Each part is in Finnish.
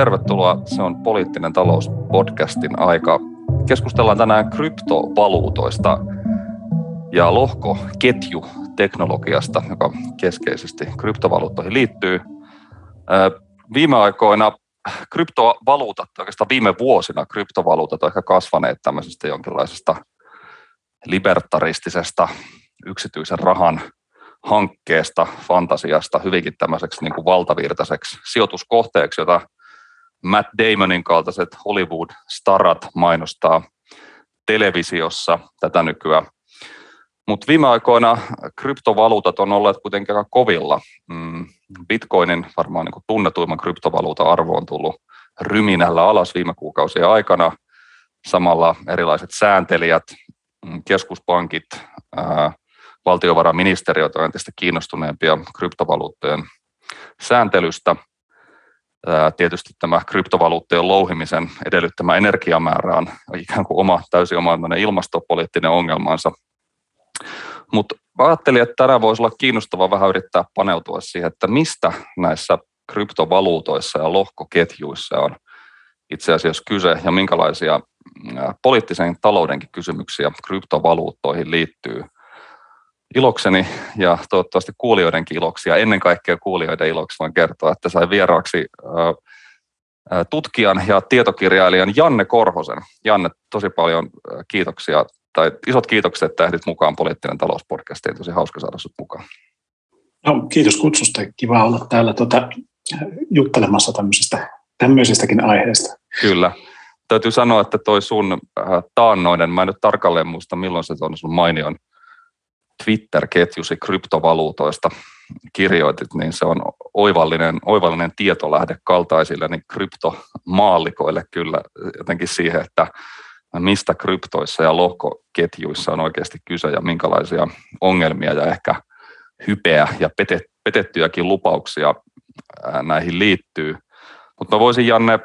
tervetuloa. Se on Poliittinen talous podcastin aika. Keskustellaan tänään kryptovaluutoista ja lohkoketjuteknologiasta, joka keskeisesti kryptovaluuttoihin liittyy. Viime aikoina kryptovaluutat, oikeastaan viime vuosina kryptovaluutat ovat ehkä kasvaneet tämmöisestä jonkinlaisesta libertaristisesta yksityisen rahan hankkeesta, fantasiasta hyvinkin tämmöiseksi niin kuin valtavirtaiseksi sijoituskohteeksi, jota Matt Damonin kaltaiset Hollywood-starat mainostaa televisiossa tätä nykyään. Mutta viime aikoina kryptovaluutat on olleet kuitenkin aika kovilla. Mm, Bitcoinin varmaan niin tunnetuimman kryptovaluutan arvo on tullut ryminällä alas viime kuukausien aikana. Samalla erilaiset sääntelijät, mm, keskuspankit, valtiovarainministeriöt on entistä kiinnostuneempia kryptovaluuttojen sääntelystä. Tietysti tämä kryptovaluuttojen louhimisen edellyttämä energiamäärä on ikään kuin oma, täysin oma ilmastopoliittinen ongelmansa. Mutta ajattelin, että tänään voisi olla kiinnostava vähän yrittää paneutua siihen, että mistä näissä kryptovaluutoissa ja lohkoketjuissa on itse asiassa kyse ja minkälaisia poliittisen taloudenkin kysymyksiä kryptovaluuttoihin liittyy – ilokseni ja toivottavasti kuulijoidenkin iloksi ja ennen kaikkea kuulijoiden iloksi voin kertoa, että sain vieraaksi tutkijan ja tietokirjailijan Janne Korhosen. Janne, tosi paljon kiitoksia tai isot kiitokset, että ehdit mukaan Poliittinen talouspodcastiin. Tosi hauska saada sinut mukaan. No, kiitos kutsusta. Kiva olla täällä tuota, juttelemassa tämmöisestä, tämmöisestäkin aiheesta. Kyllä. Täytyy sanoa, että toi sun taannoinen, mä en nyt tarkalleen muista milloin se on sun mainion Twitter-ketjusi kryptovaluutoista kirjoitit, niin se on oivallinen, oivallinen tietolähde kaltaisille niin kryptomaallikoille kyllä jotenkin siihen, että mistä kryptoissa ja lohkoketjuissa on oikeasti kyse ja minkälaisia ongelmia ja ehkä hypeä ja petettyjäkin lupauksia näihin liittyy. Mutta mä voisin Janne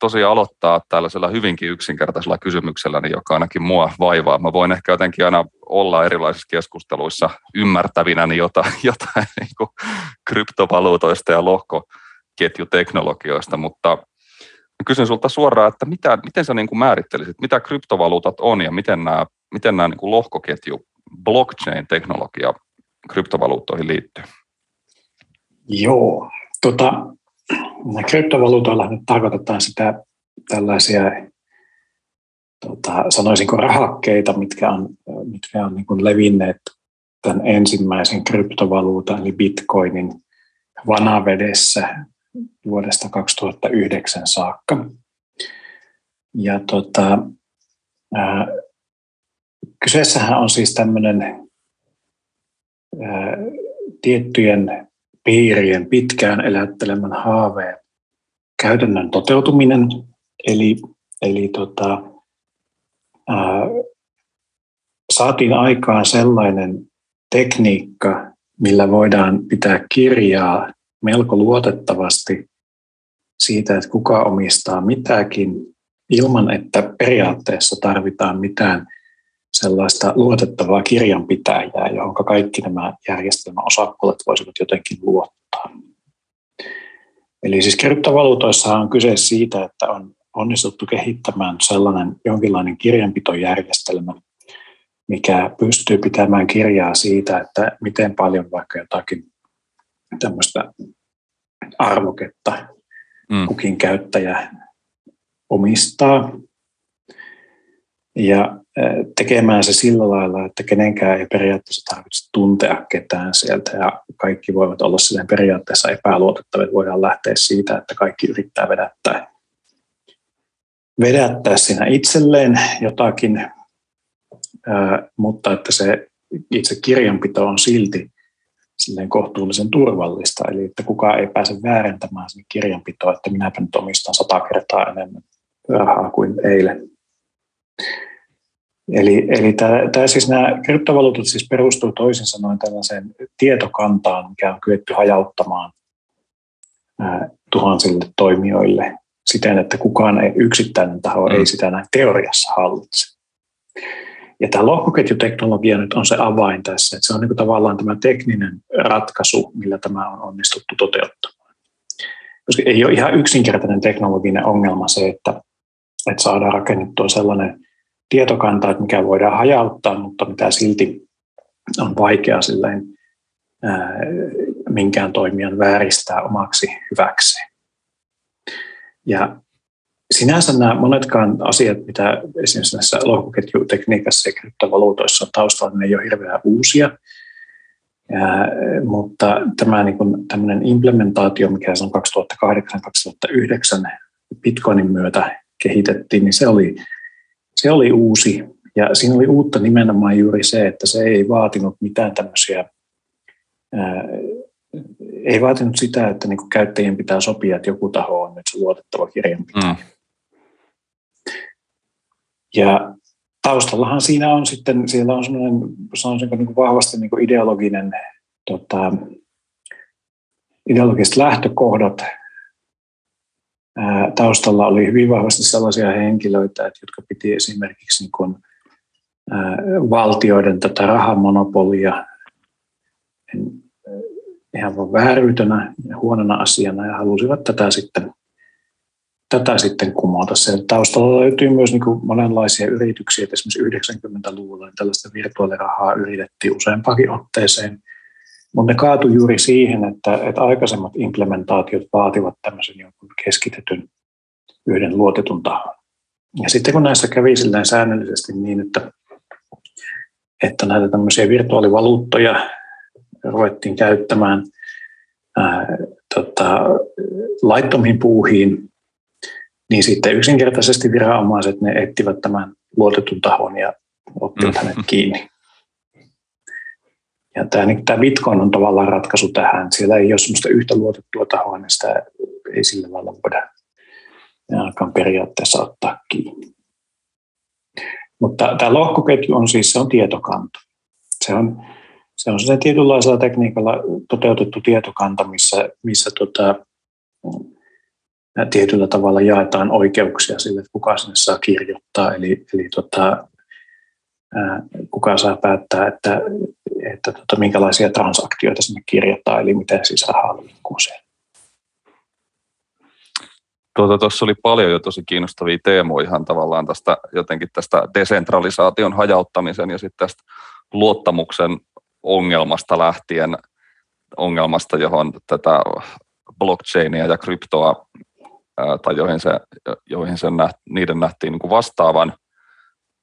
tosiaan aloittaa tällaisella hyvinkin yksinkertaisella kysymyksellä, niin joka ainakin mua vaivaa. Mä voin ehkä jotenkin aina olla erilaisissa keskusteluissa ymmärtävinä niin jotain, jotain niin kuin kryptovaluutoista ja lohkoketjuteknologioista, mutta kysyn sulta suoraan, että mitä, miten sä niin kuin määrittelisit, mitä kryptovaluutat on ja miten nämä, miten nämä niin kuin lohkoketju, blockchain-teknologia kryptovaluuttoihin liittyy? Joo, tota, kryptovaluutoilla nyt tarkoitetaan sitä tällaisia, tota, sanoisinko rahakkeita, mitkä on, mitkä on niin levinneet tämän ensimmäisen kryptovaluutan, eli bitcoinin vanavedessä vuodesta 2009 saakka. Ja tota, ää, kyseessähän on siis tämmöinen tiettyjen piirien pitkään elättelemän haaveen käytännön toteutuminen. Eli, eli tota, ää, saatiin aikaan sellainen tekniikka, millä voidaan pitää kirjaa melko luotettavasti siitä, että kuka omistaa mitäkin, ilman että periaatteessa tarvitaan mitään sellaista luotettavaa kirjanpitäjää, johon kaikki nämä järjestelmän osapuolet voisivat jotenkin luottaa. Eli siis kryptovaluutoissa on kyse siitä, että on onnistuttu kehittämään sellainen jonkinlainen kirjanpitojärjestelmä, mikä pystyy pitämään kirjaa siitä, että miten paljon vaikka jotakin tämmöistä arvoketta mm. kukin käyttäjä omistaa. Ja tekemään se sillä lailla, että kenenkään ei periaatteessa tarvitse tuntea ketään sieltä ja kaikki voivat olla silleen periaatteessa epäluotettavia. Voidaan lähteä siitä, että kaikki yrittää vedättää, vedättää siinä itselleen jotakin, mutta että se itse kirjanpito on silti silleen kohtuullisen turvallista, eli että kukaan ei pääse väärentämään sinne kirjanpitoa, että minäpä nyt omistan sata kertaa enemmän rahaa kuin eilen. Eli, eli tämä, tämä siis nämä kryptovaluutat siis perustuu toisin sanoen tällaiseen tietokantaan, mikä on kyetty hajauttamaan ää, tuhansille toimijoille siten, että kukaan ei, yksittäinen taho mm. ei sitä näin teoriassa hallitse. Ja tämä lohkoketjuteknologia nyt on se avain tässä, että se on niin tavallaan tämä tekninen ratkaisu, millä tämä on onnistuttu toteuttamaan. koska ei ole ihan yksinkertainen teknologinen ongelma se, että, että saadaan rakennettua sellainen tietokanta, että mikä voidaan hajauttaa, mutta mitä silti on vaikea silleen, ää, minkään toimijan vääristää omaksi hyväkseen. Ja sinänsä nämä monetkaan asiat, mitä esimerkiksi näissä lohkoketjutekniikassa ja kryptovaluutoissa on taustalla, ne ei ole hirveän uusia. Ja, mutta tämä niin kuin, tämmöinen implementaatio, mikä se on 2008-2009 Bitcoinin myötä kehitettiin, niin se oli, se oli uusi. Ja siinä oli uutta nimenomaan juuri se, että se ei vaatinut mitään tämmöisiä, ää, ei vaatinut sitä, että niin käyttäjien pitää sopia, että joku taho on nyt se luotettava kirjanpitäjä. Mm. Ja taustallahan siinä on sitten, siellä on semmoinen, sanoisinko niin vahvasti niin ideologinen, tota, ideologiset lähtökohdat. Taustalla oli hyvin vahvasti sellaisia henkilöitä, jotka piti esimerkiksi niin kuin, valtioiden tätä rahamonopolia ihan vain vääryytönä ja huonona asiana ja halusivat tätä sitten tätä sitten kumota. Se taustalla löytyy myös niin kuin monenlaisia yrityksiä, että esimerkiksi 90-luvulla niin tällaista virtuaalirahaa yritettiin useampakin otteeseen, mutta ne kaatui juuri siihen, että, että aikaisemmat implementaatiot vaativat tämmöisen jonkun keskitetyn yhden luotetun tahon. Ja sitten kun näissä kävi silleen säännöllisesti niin, että, että näitä tämmöisiä virtuaalivaluuttoja ruvettiin käyttämään ää, tota, laittomiin puuhiin, niin sitten yksinkertaisesti viranomaiset ne ettivät tämän luotetun tahon ja ottivat mm. hänet kiinni. Ja tämä, niin, tämä Bitcoin on tavallaan ratkaisu tähän. Siellä ei ole sellaista yhtä luotettua tahoa, niin sitä ei sillä lailla voida ainakaan periaatteessa ottaa kiinni. Mutta tämä lohkoketju on siis se on tietokanta. Se on, se on se tietynlaisella tekniikalla toteutettu tietokanta, missä, missä tota, tietyllä tavalla jaetaan oikeuksia sille, että kuka sinne saa kirjoittaa, eli, eli tota, kuka saa päättää, että, että tota, minkälaisia transaktioita sinne kirjoittaa, eli miten siis rahaa liikkuu siellä. Tuota, oli paljon jo tosi kiinnostavia teemoja ihan tavallaan tästä jotenkin tästä desentralisaation hajauttamisen ja sitten tästä luottamuksen ongelmasta lähtien ongelmasta, johon tätä blockchainia ja kryptoa tai joihin, se, joihin sen näht, niiden nähtiin niin kuin vastaavan.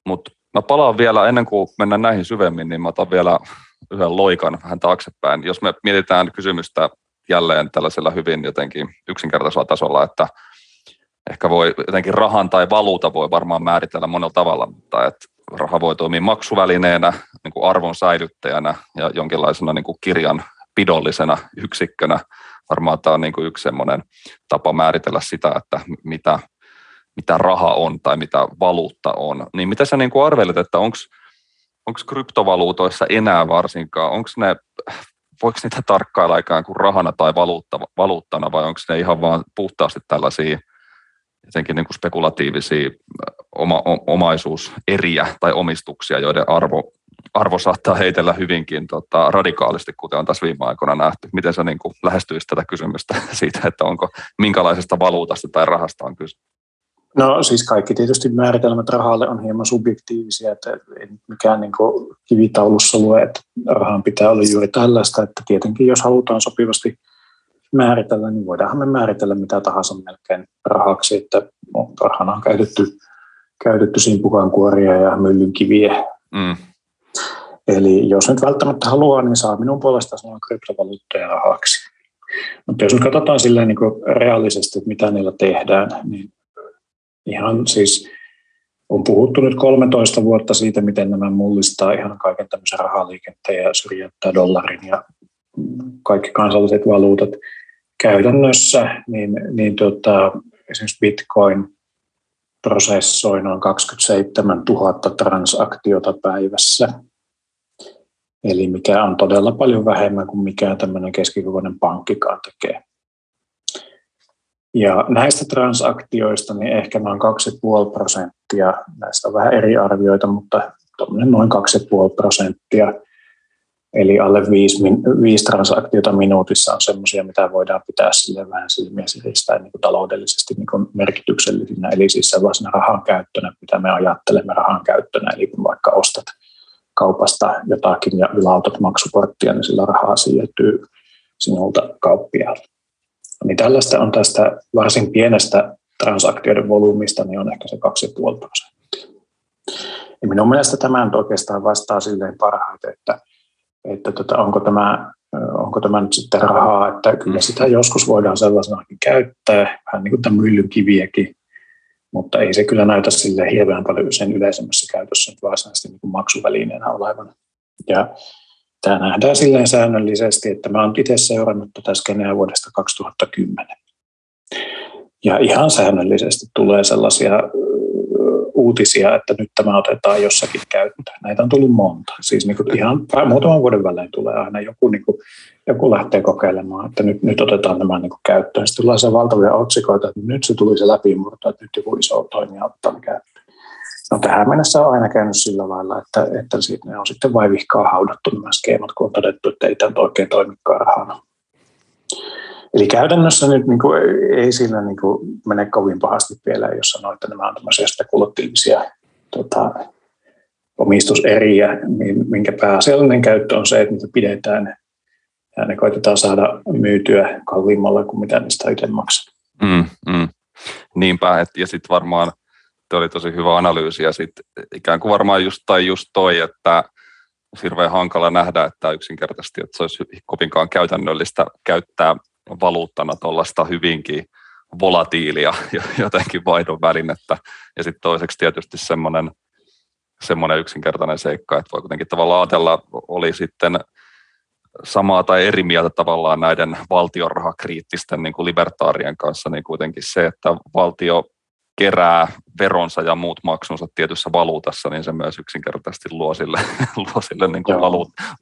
Mutta mä palaan vielä, ennen kuin mennään näihin syvemmin, niin mä otan vielä yhden loikan vähän taaksepäin. Jos me mietitään kysymystä jälleen tällaisella hyvin jotenkin yksinkertaisella tasolla, että ehkä voi jotenkin rahan tai valuuta voi varmaan määritellä monella tavalla, mutta että raha voi toimia maksuvälineenä, niin kuin arvon säilyttäjänä ja jonkinlaisena niin kuin kirjan pidollisena yksikkönä varmaan tämä on niin kuin yksi semmoinen tapa määritellä sitä, että mitä, mitä raha on tai mitä valuutta on. Niin mitä sä niin kuin arvelet, että onko kryptovaluutoissa enää varsinkaan, onko ne, voiko niitä tarkkailla ikään kuin rahana tai valuutta, valuuttana vai onko ne ihan vaan puhtaasti tällaisia jotenkin niin kuin spekulatiivisia oma, omaisuuseriä tai omistuksia, joiden arvo arvo saattaa heitellä hyvinkin tota, radikaalisti, kuten on tässä viime aikoina nähty. Miten sä niin kuin lähestyisit tätä kysymystä siitä, että onko minkälaisesta valuutasta tai rahasta on kyse? No siis kaikki tietysti määritelmät rahalle on hieman subjektiivisia, että ei mikään niin kivitaulussa lue, että rahan pitää olla juuri tällaista, että tietenkin jos halutaan sopivasti määritellä, niin voidaanhan me määritellä mitä tahansa melkein rahaksi, että no, rahana on käytetty, käytetty simpukankuoria ja myllynkiviä, mm. Eli jos nyt välttämättä haluaa, niin saa minun puolestaan sanoa kryptovaluuttoja rahaksi. Mutta jos nyt katsotaan silleen niin kuin reaalisesti, että mitä niillä tehdään, niin ihan siis on puhuttu nyt 13 vuotta siitä, miten nämä mullistaa ihan kaiken tämmöisen rahaliikenteen ja syrjäyttää dollarin ja kaikki kansalliset valuutat käytännössä, niin, niin tota, esimerkiksi Bitcoin prosessoi noin 27 000 transaktiota päivässä – Eli mikä on todella paljon vähemmän kuin mikään tämmöinen keskikokoinen pankkikaan tekee. Ja näistä transaktioista niin ehkä noin 2,5 prosenttia, näistä on vähän eri arvioita, mutta noin 2,5 prosenttia Eli alle viisi, viisi transaktiota minuutissa on sellaisia, mitä voidaan pitää sille vähän silmiä siristää niin kuin taloudellisesti niin kuin merkityksellisinä. Eli siis sellaisena rahan käyttönä, mitä me ajattelemme rahan käyttönä. Eli kun vaikka ostat kaupasta jotakin ja ylautat maksuporttia, niin sillä rahaa siirtyy sinulta kauppiaalle. Niin tällaista on tästä varsin pienestä transaktioiden volyymista, niin on ehkä se 2,5 prosenttia. Ja minun mielestä tämä nyt oikeastaan vastaa silleen parhaiten, että että tota, onko, tämä, onko tämä nyt sitten rahaa, että kyllä sitä joskus voidaan sellaisenakin käyttää, vähän niin kuin tämän myllyn kiviäkin, mutta ei se kyllä näytä sille hirveän paljon sen yleisemmässä käytössä nyt varsinaisesti niin kuin maksuvälineenä olevan. Ja tämä nähdään silleen säännöllisesti, että mä olen itse seurannut tätä skeneä vuodesta 2010. Ja ihan säännöllisesti tulee sellaisia uutisia, että nyt tämä otetaan jossakin käyttöön. Näitä on tullut monta. Siis niin ihan muutaman vuoden välein tulee aina joku, niin kuin, joku lähtee kokeilemaan, että nyt, nyt otetaan nämä niin kuin käyttöön. Sitten tulee se valtavia otsikoita, että nyt se tuli se läpimurto, että nyt joku iso toimija ottaa käyttöön. No tähän mennessä on aina käynyt sillä lailla, että, että ne on sitten vaivihkaa haudattu nämä skeemat, kun on todettu, että ei tämä oikein toimikaan rahana. Eli käytännössä nyt niin kuin, ei siinä niin kuin, mene kovin pahasti vielä, jos sanoo, että nämä on tämmöisiä spekulatiivisia tota, omistuseriä, minkä pääasiallinen käyttö on se, että niitä pidetään ja ne koitetaan saada myytyä kalliimmalla kuin mitä niistä itse maksaa. Mm, mm. Niinpä, et, ja sitten varmaan tuo oli tosi hyvä analyysi, ja sitten ikään kuin varmaan just, tai just toi, että hirveän hankala nähdä, että yksinkertaisesti, että se olisi kovinkaan käytännöllistä käyttää valuuttana tuollaista hyvinkin volatiilia jotenkin vaihdon välinettä. Ja sitten toiseksi tietysti semmoinen, semmoinen yksinkertainen seikka, että voi kuitenkin tavallaan ajatella, oli sitten samaa tai eri mieltä tavallaan näiden valtionrahakriittisten niin kuin libertaarien kanssa, niin kuitenkin se, että valtio kerää veronsa ja muut maksunsa tietyssä valuutassa, niin se myös yksinkertaisesti luo sille, luo sille niin kuin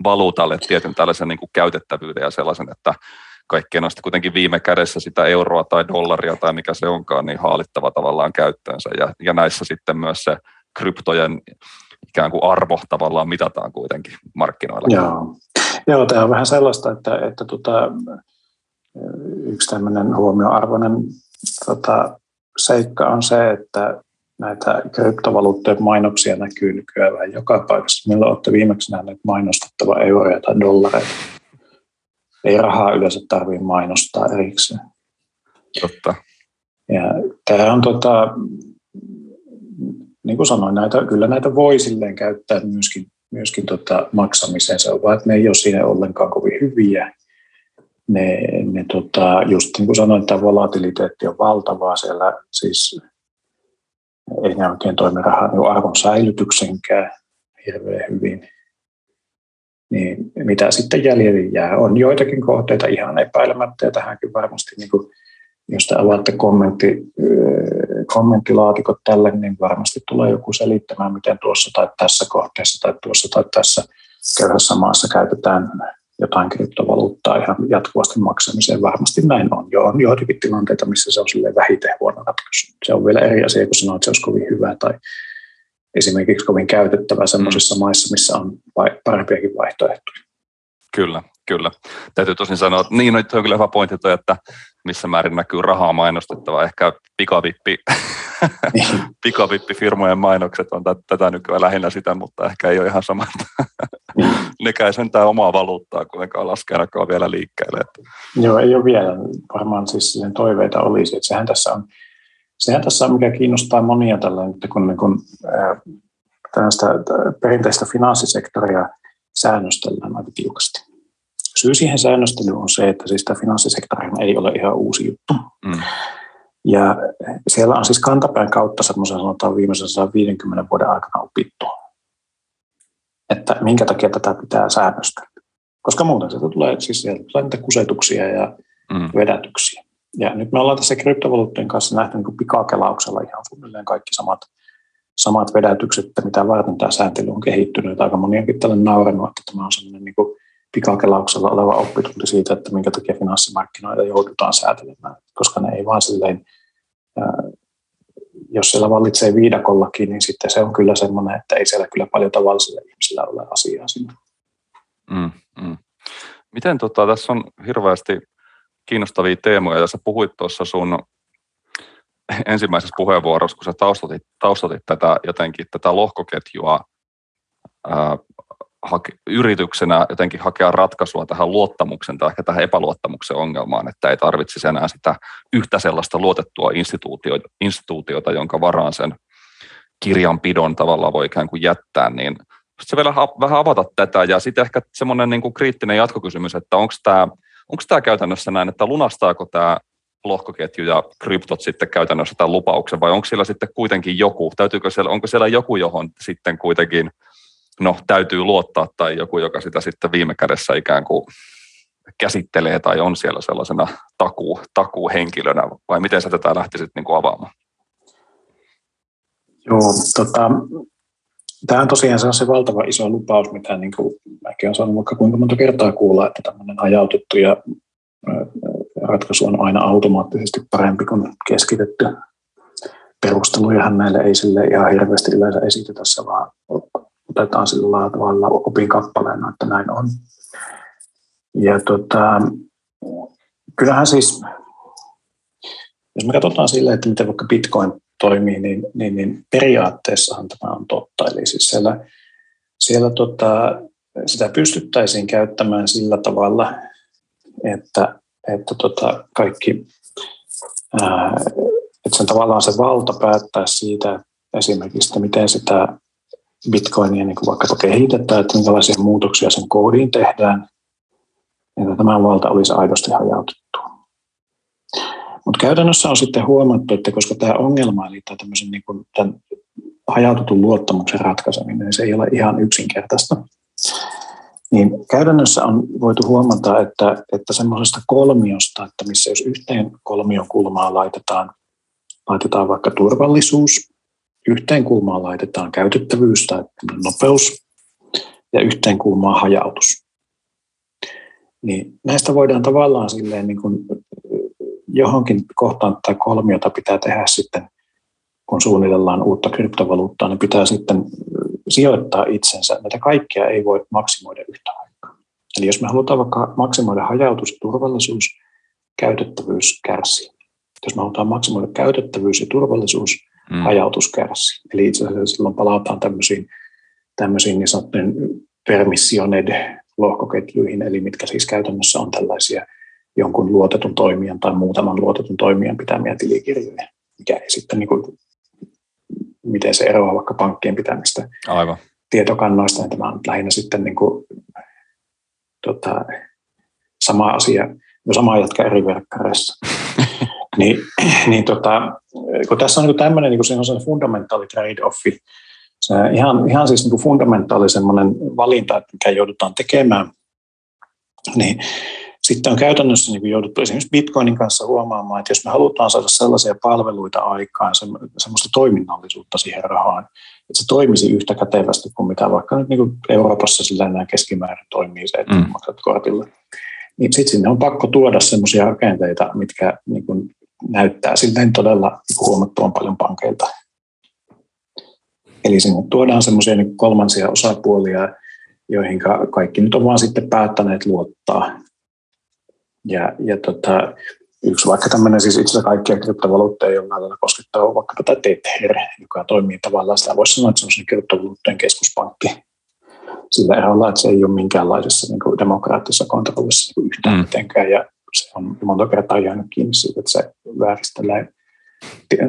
valuutalle tietyn tällaisen niin kuin käytettävyyden ja sellaisen, että kaikkien on kuitenkin viime kädessä sitä euroa tai dollaria tai mikä se onkaan, niin haalittava tavallaan käyttöönsä. Ja, ja näissä sitten myös se kryptojen ikään kuin arvo tavallaan mitataan kuitenkin markkinoilla. Joo, Joo tämä on vähän sellaista, että, että tota, yksi tämmöinen huomioarvoinen tota, seikka on se, että näitä kryptovaluuttojen mainoksia näkyy nykyään joka paikassa. Milloin olette viimeksi nähneet mainostettava euroja tai dollareita? ei rahaa yleensä tarvitse mainostaa erikseen. Totta. Ja tämä on tota, niin kuin sanoin, näitä, kyllä näitä voi silleen käyttää myöskin, myöskin tota maksamiseen. Se on vaan, että ne ei ole siinä ollenkaan kovin hyviä. Ne, ne tota, just niin kuin sanoin, tämä volatiliteetti on valtavaa siellä, siis ei ne oikein toimi rahan niin arvon säilytyksenkään hirveän hyvin niin mitä sitten jäljelle jää. On joitakin kohteita ihan epäilemättä, ja tähänkin varmasti, niin kuin, jos te avaatte kommentti, kommenttilaatikot tälle, niin varmasti tulee joku selittämään, miten tuossa tai tässä kohteessa tai tuossa tai tässä köyhässä maassa käytetään jotain kryptovaluuttaa ihan jatkuvasti maksamiseen. Varmasti näin on. Jo on joitakin tilanteita, missä se on vähiten huono ratkaisu. Se on vielä eri asia, kun sanoo, että se olisi kovin hyvä tai esimerkiksi kovin käytettävä sellaisissa mm. maissa, missä on parempiakin vaihtoehtoja. Kyllä, kyllä. Täytyy tosin sanoa, että niin, no, on kyllä hyvä pointti, että missä määrin näkyy rahaa mainostettava. Ehkä pikavippi. pikavippifirmojen mainokset on tätä nykyään lähinnä sitä, mutta ehkä ei ole ihan sama. Niin. Nekään sentään omaa valuuttaa kuitenkaan laske ainakaan vielä liikkeelle. Joo, ei ole vielä. Varmaan siis toiveita olisi, että sehän tässä on sehän tässä on, mikä kiinnostaa monia tällä, että kun, kun tällaista perinteistä finanssisektoria säännöstellään aika tiukasti. Syy siihen säännöstelyyn on se, että siis tämä finanssisektori ei ole ihan uusi juttu. Mm. Ja siellä on siis kantapään kautta semmoisen sanotaan viimeisen 150 vuoden aikana opittu, että minkä takia tätä pitää säännöstellä. Koska muuten sieltä tulee, siis sieltä tulee niitä kusetuksia ja mm. vedätyksiä. Ja nyt me ollaan tässä kryptovaluuttien kanssa nähty niin pikakelauksella ihan suunnilleen kaikki samat, samat vedätykset, että mitä varten tämä sääntely on kehittynyt. Aika moni onkin tälle naurannut, että tämä on sellainen niin pikakelauksella oleva oppitunti siitä, että minkä takia finanssimarkkinoita joudutaan säätelemään, koska ne ei vaan silleen, jos siellä vallitsee viidakollakin, niin sitten se on kyllä semmoinen, että ei siellä kyllä paljon tavallisilla ihmisillä ole asiaa siinä. Mm, mm. Miten tota, tässä on hirveästi kiinnostavia teemoja, ja sä puhuit tuossa sun ensimmäisessä puheenvuorossa, kun sä taustatit, taustatit tätä jotenkin tätä lohkoketjua ää, hake, yrityksenä jotenkin hakea ratkaisua tähän luottamuksen tai ehkä tähän epäluottamuksen ongelmaan, että ei tarvitsisi enää sitä yhtä sellaista luotettua instituutiota, instituutiota jonka varaan sen kirjanpidon tavalla voi ikään kuin jättää, niin se vielä vähän avata tätä. Ja sitten ehkä semmoinen niin kriittinen jatkokysymys, että onko tämä onko tämä käytännössä näin, että lunastaako tämä lohkoketju ja kryptot sitten käytännössä tämän lupauksen vai onko siellä sitten kuitenkin joku, täytyykö siellä, onko siellä joku, johon sitten kuitenkin no, täytyy luottaa tai joku, joka sitä sitten viime kädessä ikään kuin käsittelee tai on siellä sellaisena takuu, takuuhenkilönä vai miten sä tätä lähtisit niin kuin avaamaan? Joo, tota, tämä on tosiaan se, on se valtava iso lupaus, mitä niin kuin mäkin olen saanut vaikka kuinka monta kertaa kuulla, että tämmöinen hajautettu ja ratkaisu on aina automaattisesti parempi kuin keskitetty. Perustelujahan näille ei sille ihan hirveästi yleensä esitetä, vaan otetaan sillä tavalla opin kappaleena, että näin on. Ja tota, kyllähän siis, jos me katsotaan sille, että miten vaikka Bitcoin toimii, niin, niin, niin periaatteessahan tämä on totta. Eli siis siellä, siellä tota, sitä pystyttäisiin käyttämään sillä tavalla, että, että tota kaikki, ää, että sen tavallaan se valta päättää siitä esimerkiksi, että miten sitä bitcoinia niin kuin vaikkapa kehitetään, että minkälaisia muutoksia sen koodiin tehdään, että tämä valta olisi aidosti hajautettu. Mutta käytännössä on sitten huomattu, että koska tämä ongelma, eli tämä niin kuin tämän hajautetun luottamuksen ratkaiseminen, niin se ei ole ihan yksinkertaista, niin käytännössä on voitu huomata, että, että semmoisesta kolmiosta, että missä jos yhteen kolmion kulmaan laitetaan, laitetaan vaikka turvallisuus, yhteen kulmaan laitetaan käytettävyys tai nopeus ja yhteen kulmaan hajautus. Niin näistä voidaan tavallaan silleen niin kuin johonkin kohtaan tai kolmiota pitää tehdä sitten, kun suunnitellaan uutta kryptovaluuttaa, niin pitää sitten sijoittaa itsensä. Näitä kaikkia ei voi maksimoida yhtä aikaa. Eli jos me halutaan vaikka maksimoida hajautus, turvallisuus, käytettävyys kärsii. Jos me halutaan maksimoida käytettävyys ja turvallisuus, mm. hajautus kärsii. Eli itse asiassa silloin palataan tämmöisiin, tämmöisiin niin sanottujen permissioned lohkoketjuihin, eli mitkä siis käytännössä on tällaisia – jonkun luotetun toimijan tai muutaman luotetun toimijan pitämiä tilikirjoja, mikä ei sitten niin kuin, miten se eroaa vaikka pankkien pitämistä Aivan. tietokannoista, niin tämä on lähinnä sitten niin kuin, tota, sama asia, no sama jatka eri verkkareissa. Niin, niin tota, kun tässä on niin tämmöinen niin se on fundamentaali trade-offi, se ihan, ihan siis niin fundamentaali semmoinen valinta, mikä joudutaan tekemään, niin sitten on käytännössä niin jouduttu esimerkiksi Bitcoinin kanssa huomaamaan, että jos me halutaan saada sellaisia palveluita aikaan, semmoista toiminnallisuutta siihen rahaan, että se toimisi yhtä kätevästi kuin mitä vaikka nyt niin kuin Euroopassa sillä nämä keskimäärin toimii se, että mm. maksat kortilla, niin sitten sinne on pakko tuoda semmoisia rakenteita, mitkä niin kuin näyttää silleen todella huomattavan paljon pankeilta. Eli sinne tuodaan semmoisia niin kolmansia osapuolia, joihin kaikki nyt on vaan sitten päättäneet luottaa. Ja, ja tota, yksi vaikka tämmöinen, siis itse asiassa kaikkia kryptovaluutteja jollain lailla koskettaa vaikka tätä Tether, joka toimii tavallaan, sitä voisi sanoa, että se on kryptovaluuttojen keskuspankki. Sillä erolla, että se ei ole minkäänlaisessa niin kuin demokraattisessa kontrollissa niin kuin yhtään mm. mitenkään, ja se on monta kertaa jäänyt kiinni siitä, että se vääristelee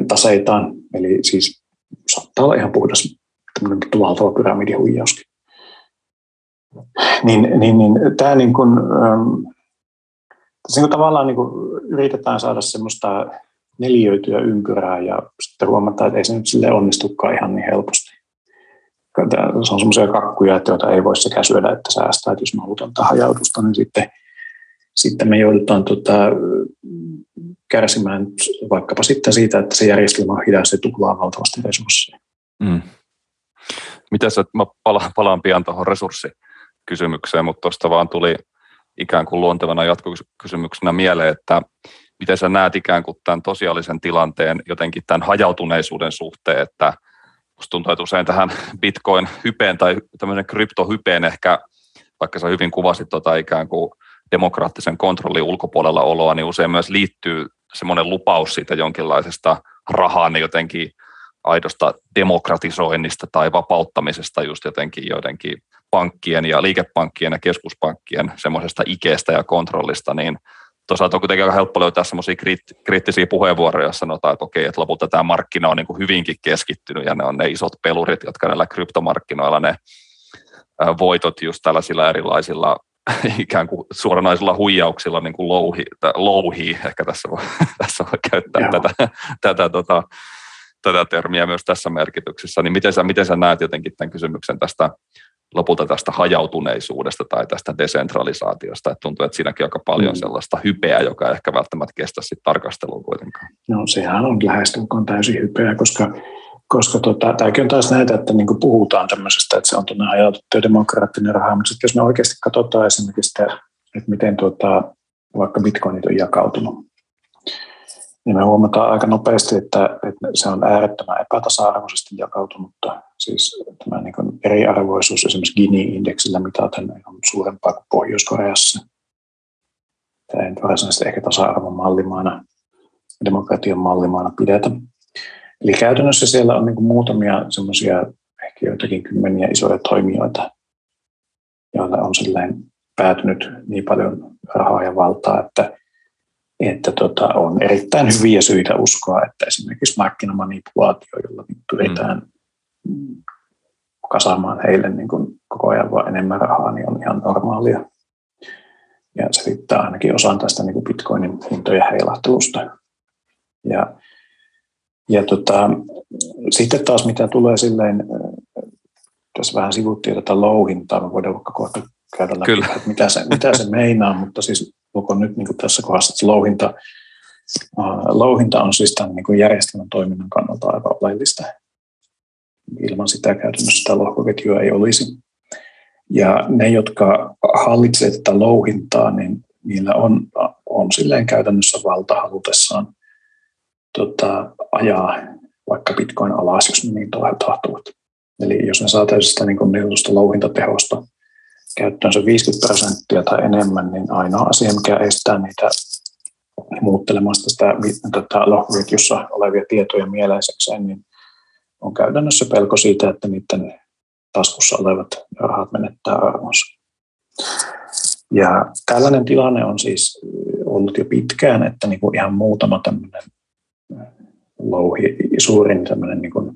taseitaan, eli siis saattaa olla ihan puhdas tämmöinen valtava pyramidihuijauskin. Niin, niin, niin, tämä niin kuin, tässä niin tavallaan niin kuin yritetään saada semmoista neliöityä ympyrää ja sitten huomataan, että ei se nyt sille onnistukaan ihan niin helposti. Se on semmoisia kakkuja, joita ei voi sekä syödä että säästää. Että jos me halutaan hajautusta, niin sitten, sitten me joudutaan tota, kärsimään vaikkapa sitten siitä, että se järjestelmä on hidas ja tuhlaa valtavasti resursseja. Mm. Miten sä, mä palaan, palaan pian tuohon resurssikysymykseen, mutta tuosta vaan tuli ikään kuin luontevana jatkokysymyksenä mieleen, että miten sä näet ikään kuin tämän tosiaalisen tilanteen jotenkin tämän hajautuneisuuden suhteen, että musta tuntuu, että usein tähän bitcoin-hypeen tai tämmöisen kryptohypeen ehkä vaikka sä hyvin kuvasit tota ikään kuin demokraattisen kontrollin ulkopuolella oloa, niin usein myös liittyy semmoinen lupaus siitä jonkinlaisesta rahaan jotenkin aidosta demokratisoinnista tai vapauttamisesta just jotenkin joidenkin pankkien ja liikepankkien ja keskuspankkien semmoisesta ikeestä ja kontrollista, niin toisaalta on kuitenkin aika helppo löytää semmoisia kriittisiä puheenvuoroja, joissa sanotaan, että okei, että lopulta tämä markkina on niin kuin hyvinkin keskittynyt ja ne on ne isot pelurit, jotka näillä kryptomarkkinoilla ne voitot just tällaisilla erilaisilla ikään kuin suoranaisilla huijauksilla niin kuin louhi, louhii, ehkä tässä voi, tässä voi käyttää Joo. tätä, tätä, tota, tätä termiä myös tässä merkityksessä, niin miten sä, miten sä näet jotenkin tämän kysymyksen tästä lopulta tästä hajautuneisuudesta tai tästä desentralisaatiosta, että tuntuu, että siinäkin on aika paljon mm. sellaista hypeä, joka ei ehkä välttämättä kestä sitten tarkastelua kuitenkaan. No sehän on lähestulkoon täysin hypeä, koska koska tota, tämäkin on taas näitä, että niin puhutaan tämmöisestä, että se on tuonne hajautettu ja demokraattinen raha, mutta sitten jos me oikeasti katsotaan esimerkiksi sitä, että miten tuota, vaikka bitcoinit on jakautunut, niin me huomataan aika nopeasti, että, että se on äärettömän epätasa-arvoisesti jakautunutta. Siis tämä niin eriarvoisuus esimerkiksi Gini-indeksillä mitaten on suurempaa kuin Pohjois-Koreassa. Tämä ei varsinaisesti ehkä tasa-arvon mallimaana, demokratian mallimaana pidetä. Eli käytännössä siellä on niin muutamia semmoisia ehkä joitakin kymmeniä isoja toimijoita, joilla on silleen päätynyt niin paljon rahaa ja valtaa, että että tota, on erittäin hyviä syitä uskoa, että esimerkiksi markkinamanipulaatio, jolla niin pyritään mm. kasaamaan heille niin kuin koko ajan vaan enemmän rahaa, niin on ihan normaalia. Ja se riittää ainakin osan tästä niin kuin bitcoinin hintojen heilahtelusta. Ja, ja tota, sitten taas mitä tulee silleen, tässä vähän sivuttiin tätä louhintaa, me voidaan vaikka kohta käydä läpi, Kyllä. että mitä se, mitä se meinaa, mutta siis koko nyt niin tässä kohdassa, että louhinta, louhinta on siis tämän niin järjestelmän toiminnan kannalta aivan oleellista. Ilman sitä käytännössä sitä lohkoketjua ei olisi. Ja ne, jotka hallitsevat tätä louhintaa, niin niillä on, on silleen käytännössä valta halutessaan tota, ajaa vaikka bitcoin alas, jos ne niin tahtovat. Eli jos ne saa täysin niin, niin louhintatehosta käyttöönsä 50 prosenttia tai enemmän, niin ainoa asia, mikä estää niitä muuttelemasta sitä tätä lohkoketjussa olevia tietoja mieleisekseen, niin on käytännössä pelko siitä, että niiden taskussa olevat rahat menettää arvonsa. Ja tällainen tilanne on siis ollut jo pitkään, että niin kuin ihan muutama tämmöinen louhi, suurin tämmöinen niin kuin,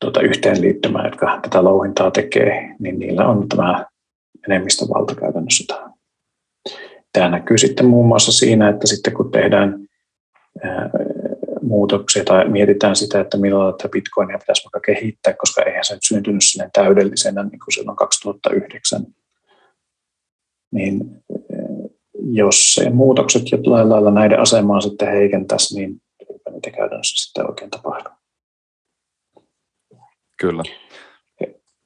tuota, yhteenliittymä, jotka tätä louhintaa tekee, niin niillä on tämä enemmistövalta käytännössä. Tämä näkyy sitten muun muassa siinä, että sitten kun tehdään muutoksia tai mietitään sitä, että millä tätä bitcoinia pitäisi vaikka kehittää, koska eihän se nyt syntynyt sinne täydellisenä niin kuin silloin 2009, niin jos se muutokset jollain lailla näiden asemaa sitten heikentäisi, niin eipä niitä käytännössä sitten oikein tapahdu. Kyllä.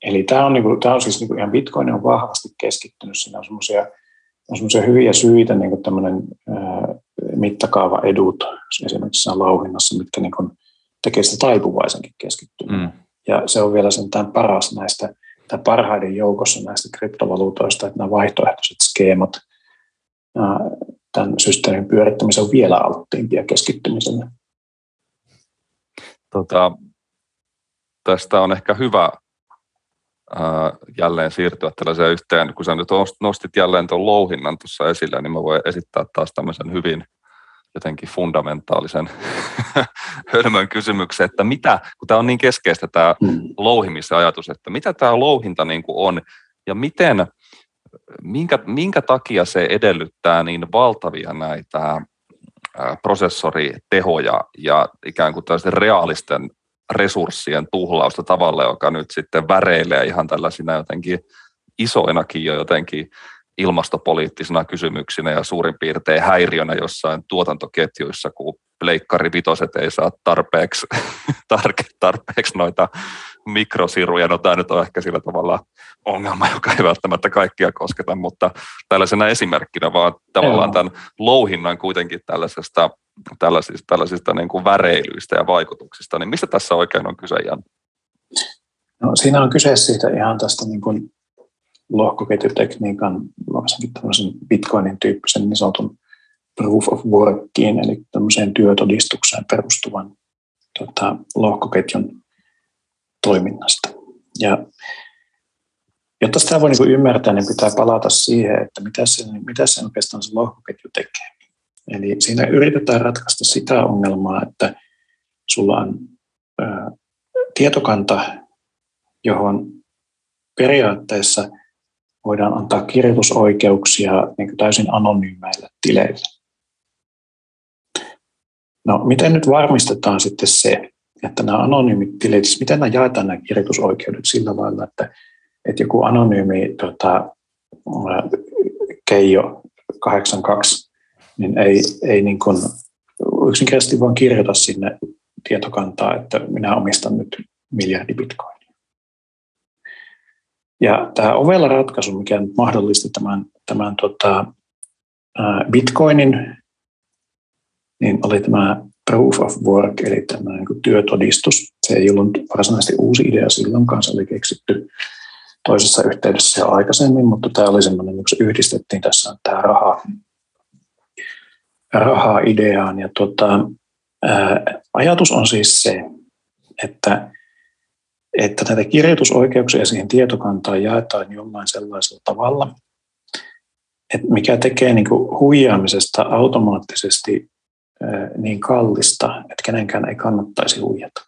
Eli tämä on, niin kuin, tämä on siis niin kuin ihan Bitcoin on vahvasti keskittynyt. Siinä on semmoisia on semmoisia hyviä syitä, niin kuin tämmöinen mittakaava edut esimerkiksi siinä louhinnassa, mitkä niin kuin tekee sitä taipuvaisenkin keskittymään. Mm. Ja se on vielä sen tämän paras näistä, tai parhaiden joukossa näistä kryptovaluutoista, että nämä vaihtoehtoiset skeemat tämän systeemin pyörittämisen on vielä alttiimpia keskittymiselle. Tota, tästä on ehkä hyvä jälleen siirtyä tällaiseen yhteen, kun sä nyt nostit jälleen tuon louhinnan tuossa esille, niin mä voin esittää taas tämmöisen hyvin jotenkin fundamentaalisen hölmön kysymyksen, että mitä, kun tämä on niin keskeistä tämä mm. louhimisen ajatus, että mitä tämä louhinta niin kuin on ja miten, minkä, minkä takia se edellyttää niin valtavia näitä prosessoritehoja ja ikään kuin tällaisten reaalisten resurssien tuhlausta tavalla, joka nyt sitten väreilee ihan tällaisina jotenkin isoinakin jo jotenkin ilmastopoliittisina kysymyksinä ja suurin piirtein häiriönä jossain tuotantoketjuissa, kun pleikkari vitoset ei saa tarpeeksi, tarpeeksi noita mikrosiruja. No tämä nyt on ehkä sillä tavalla ongelma, joka ei välttämättä kaikkia kosketa, mutta tällaisena esimerkkinä vaan tavallaan tämän louhinnan kuitenkin tällaisesta tällaisista, tällaisista niin kuin väreilyistä ja vaikutuksista, niin mistä tässä oikein on kyse, Jan? No, siinä on kyse siitä ihan tästä niin kuin lohkoketjutekniikan, varsinkin tämmöisen Bitcoinin tyyppisen niin sanotun proof of workiin, eli tämmöiseen työtodistukseen perustuvan tota, lohkoketjun toiminnasta. Ja jotta sitä voi niin ymmärtää, niin pitää palata siihen, että mitä se, mitä se oikeastaan se lohkoketju tekee. Eli siinä yritetään ratkaista sitä ongelmaa, että sulla on ä, tietokanta, johon periaatteessa voidaan antaa kirjoitusoikeuksia niin täysin anonyymeille tileille. No, miten nyt varmistetaan sitten se, että nämä anonyymit tilit, siis miten nämä jaetaan nämä kirjoitusoikeudet sillä lailla, että, että joku anonyymi tota, Keijo 82, niin ei, ei niin kuin yksinkertaisesti vaan kirjoita sinne tietokantaa, että minä omistan nyt miljardi bitcoinia. Ja tämä ovella ratkaisu, mikä nyt mahdollisti tämän, tämän tota, bitcoinin, niin oli tämä proof of work, eli tämä niin työtodistus. Se ei ollut varsinaisesti uusi idea silloinkaan, se oli keksitty toisessa yhteydessä jo aikaisemmin, mutta tämä oli sellainen, että yhdistettiin tässä tämä raha, rahaa ideaan. Ja tota, ää, ajatus on siis se, että, että näitä kirjoitusoikeuksia siihen tietokantaan jaetaan jollain sellaisella tavalla, että mikä tekee niin kuin huijaamisesta automaattisesti niin kallista, että kenenkään ei kannattaisi huijata.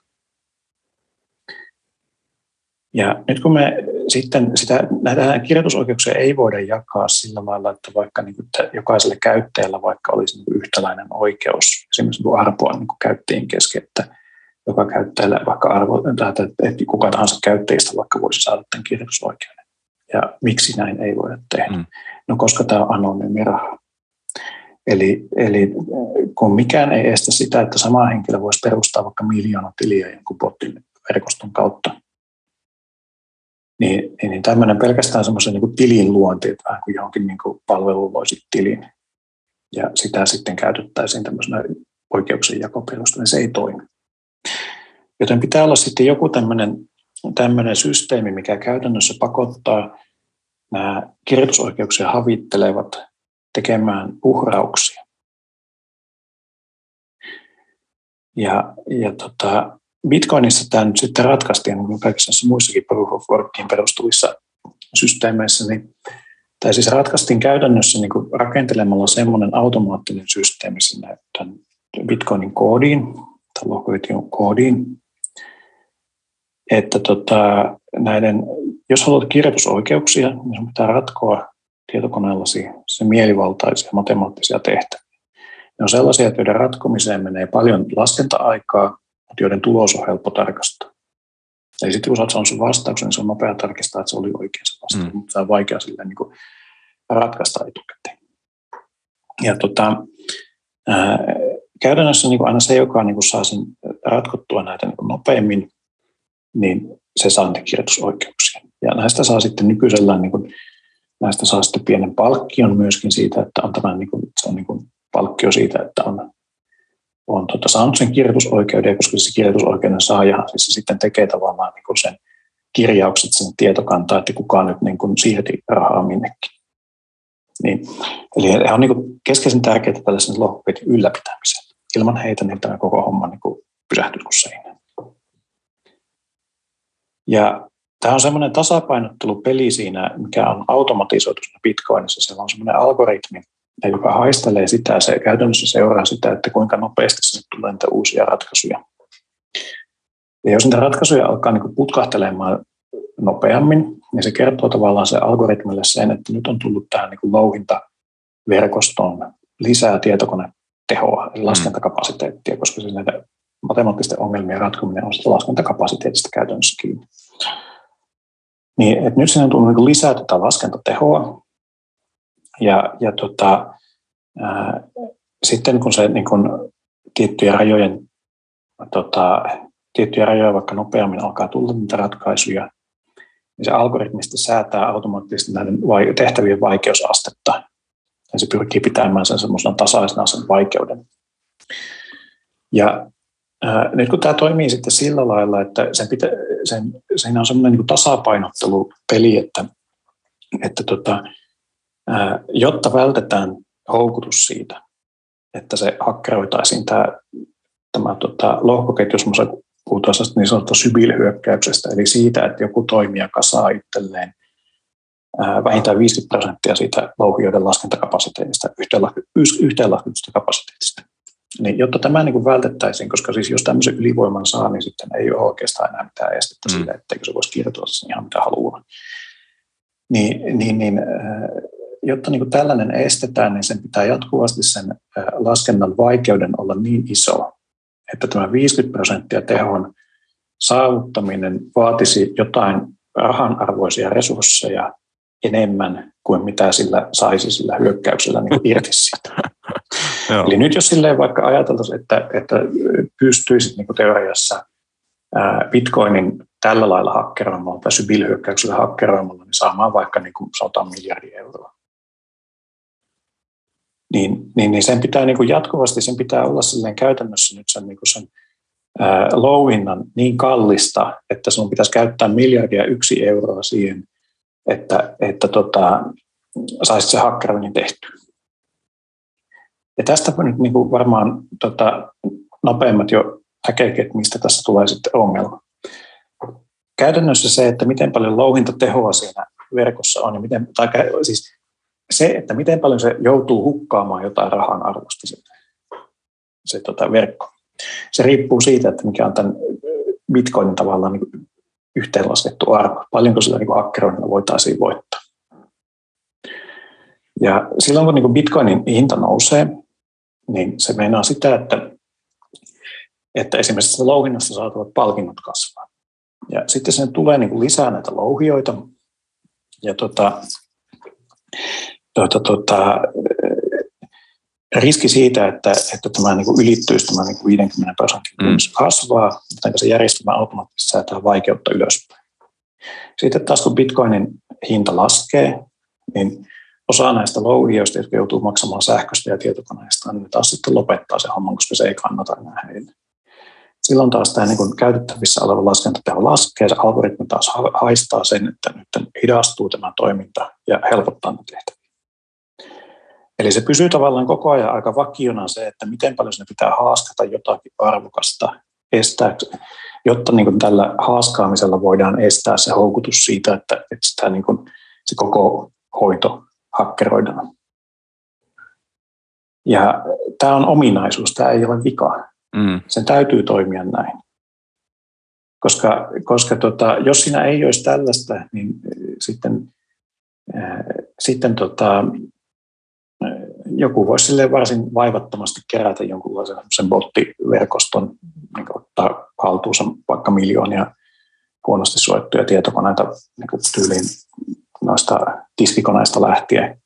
Ja nyt kun me sitten sitä, näitä kirjoitusoikeuksia ei voida jakaa sillä lailla, että vaikka niin kuin, että jokaiselle käyttäjällä vaikka olisi niin yhtäläinen oikeus, esimerkiksi niin arpoa niin kuin käyttäjien kesken, että joka käyttäjällä vaikka arvo, että, että kuka tahansa käyttäjistä vaikka voisi saada tämän kirjoitusoikeuden. Ja miksi näin ei voida tehdä? Mm. No koska tämä on anonyymi raha. Eli, eli kun mikään ei estä sitä, että sama henkilö voisi perustaa vaikka miljoona tiliä jonkun botin verkoston kautta, niin, niin, niin tämmöinen pelkästään semmoisen niin tilin luonti, että vähän kuin johonkin niin kuin palveluun voisi tilin, ja sitä sitten käytettäisiin tämmöisenä oikeuksien jakoperustana, niin se ei toimi. Joten pitää olla sitten joku tämmöinen, tämmöinen systeemi, mikä käytännössä pakottaa nämä kirjoitusoikeuksia havittelevat tekemään uhrauksia. Ja, ja tota, Bitcoinissa tämä nyt sitten ratkaistiin, niin kaikissa muissakin proof of workiin perustuvissa systeemeissä, niin tämä siis ratkaistiin käytännössä niin rakentelemalla semmoinen automaattinen systeemi sinne tämän Bitcoinin koodiin, tai lohkoketjun koodiin, että tota, näiden, jos haluat kirjoitusoikeuksia, niin sinun pitää ratkoa tietokoneellasi se mielivaltaisia matemaattisia tehtäviä. Ne on sellaisia, joiden ratkomiseen menee paljon laskenta-aikaa, mutta joiden tulos on helppo tarkastaa. Eli sitten kun saat sen vastauksen, niin se on nopea tarkistaa, että se oli oikein se vastaus, mm. mutta se on vaikea silleen niin kuin ratkaista etukäteen. Ja tota, ää, käytännössä niin kuin aina se, joka niin kuin saa sen ratkottua näitä niin kuin nopeammin, niin se saa niitä kirjoitusoikeuksia. Ja näistä saa sitten nykyisellään niin kuin näistä saa sitten pienen palkkion myöskin siitä, että on tämä, niin kuin, se on niin kuin palkkio siitä, että on, on tota, saanut sen kirjoitusoikeuden, koska se kirjoitusoikeuden saaja siis se sitten tekee tavallaan niin kuin sen kirjaukset sen tietokantaa, että kukaan nyt niin kuin siirti rahaa minnekin. Niin, eli he on niin kuin keskeisen tärkeää tällaisen lohkoketjun ylläpitämiseen. Ilman heitä niin tämä koko homma niin pysähtyy kuin seinään. Ja Tämä on semmoinen tasapainottelupeli siinä, mikä on automatisoitu Bitcoinissa. Siellä on semmoinen algoritmi, joka haistelee sitä, se käytännössä seuraa sitä, että kuinka nopeasti sinne tulee niitä uusia ratkaisuja. Ja jos niitä ratkaisuja alkaa niin putkahtelemaan nopeammin, niin se kertoo tavallaan se algoritmille sen, että nyt on tullut tähän niin louhintaverkostoon lisää tietokonetehoa, eli mm. laskentakapasiteettia, koska siis näitä matemaattisten ongelmien ratkominen on sitä laskentakapasiteetista käytännössä kiinni. Niin, että nyt sinne on tullut niin lisää tätä laskentatehoa. Ja, ja tota, ää, sitten kun se niin kun tiettyjä rajojen, tota, tiettyjä rajoja vaikka nopeammin alkaa tulla niitä ratkaisuja, niin se algoritmista säätää automaattisesti näiden tehtävien vaikeusastetta. Ja se pyrkii pitämään sen semmoisena tasaisena sen vaikeuden. Ja nyt kun tämä toimii sitten sillä lailla, että sen pitä, sen, siinä on semmoinen niin tasapainottelupeli, että, että tota, ää, jotta vältetään houkutus siitä, että se hakkeroitaisiin tämä, tämä tota, lohkoketjus, puhutaan niin sanotusta sybilhyökkäyksestä, eli siitä, että joku toimija kasaa itselleen vähintään 50 prosenttia siitä louhijoiden laskentakapasiteetista, yhteenlasketusta kapasiteetista. Niin, jotta tämä niin kuin vältettäisiin, koska siis jos tämmöisen ylivoiman saa, niin sitten ei ole oikeastaan enää mitään estettä mm. sille, etteikö se voisi kirjoitella sen ihan mitä haluaa. Niin, niin, niin jotta niin kuin tällainen estetään, niin sen pitää jatkuvasti sen laskennan vaikeuden olla niin iso, että tämä 50 prosenttia tehon saavuttaminen vaatisi jotain rahanarvoisia resursseja enemmän kuin mitä sillä saisi sillä hyökkäyksellä niin irti siitä. Eli nyt jos silleen vaikka ajateltaisiin, että, että pystyisit niin teoriassa Bitcoinin tällä lailla hakkeroimalla tai sybilhyökkäyksellä hakkeroimalla, niin saamaan vaikka niin kuin 100 miljardia euroa. Niin, niin, niin sen pitää niin kuin jatkuvasti, sen pitää olla silleen käytännössä nyt sen, niin kuin sen ää, niin kallista, että sinun pitäisi käyttää miljardia yksi euroa siihen, että, että tota, saisit se hakkeroinnin tehty. Ja tästä nyt niin kuin varmaan tota, nopeimmat jo äkeet, mistä tässä tulee sitten ongelma. Käytännössä se, että miten paljon louhintatehoa siinä verkossa on, ja miten, tai siis se, että miten paljon se joutuu hukkaamaan jotain rahan arvosta se, se tota, verkko. Se riippuu siitä, että mikä on tämän bitcoinin tavallaan niin yhteenlaskettu arvo. Paljonko sillä niin hakkeroinnilla voitaisiin voittaa. Ja silloin kun niin bitcoinin hinta nousee, niin se meinaa sitä, että, että esimerkiksi louhinnasta saatavat palkinnot kasvaa. Ja sitten sen tulee niin kuin lisää näitä louhijoita. Ja tota, tota, tota, riski siitä, että, että tämä niin kuin ylittyisi tämä niin kuin 50 prosentin mm. kasvaa, joten se järjestelmä automaattisesti säätää vaikeutta ylöspäin. Sitten taas kun bitcoinin hinta laskee, niin osa näistä louhijoista, jotka joutuu maksamaan sähköstä ja tietokoneista, niin taas sitten lopettaa se homman, koska se ei kannata enää heille. Silloin taas tämä niin käytettävissä oleva laskentateho laskee, se algoritmi taas haistaa sen, että nyt hidastuu tämä toiminta ja helpottaa ne tehtäviä. Eli se pysyy tavallaan koko ajan aika vakiona se, että miten paljon sinne pitää haaskata jotakin arvokasta, estää, jotta niin kuin tällä haaskaamisella voidaan estää se houkutus siitä, että, että sitä niin kuin, se koko hoito hakkeroidaan. Ja tämä on ominaisuus, tämä ei ole vika. Mm. Sen täytyy toimia näin. Koska, koska tota, jos siinä ei olisi tällaista, niin sitten, äh, sitten tota, joku voisi sille varsin vaivattomasti kerätä jonkunlaisen sen bottiverkoston, niin ottaa haltuunsa vaikka miljoonia huonosti suojattuja tietokoneita niin tyyliin noista tiskikoneista lähtien,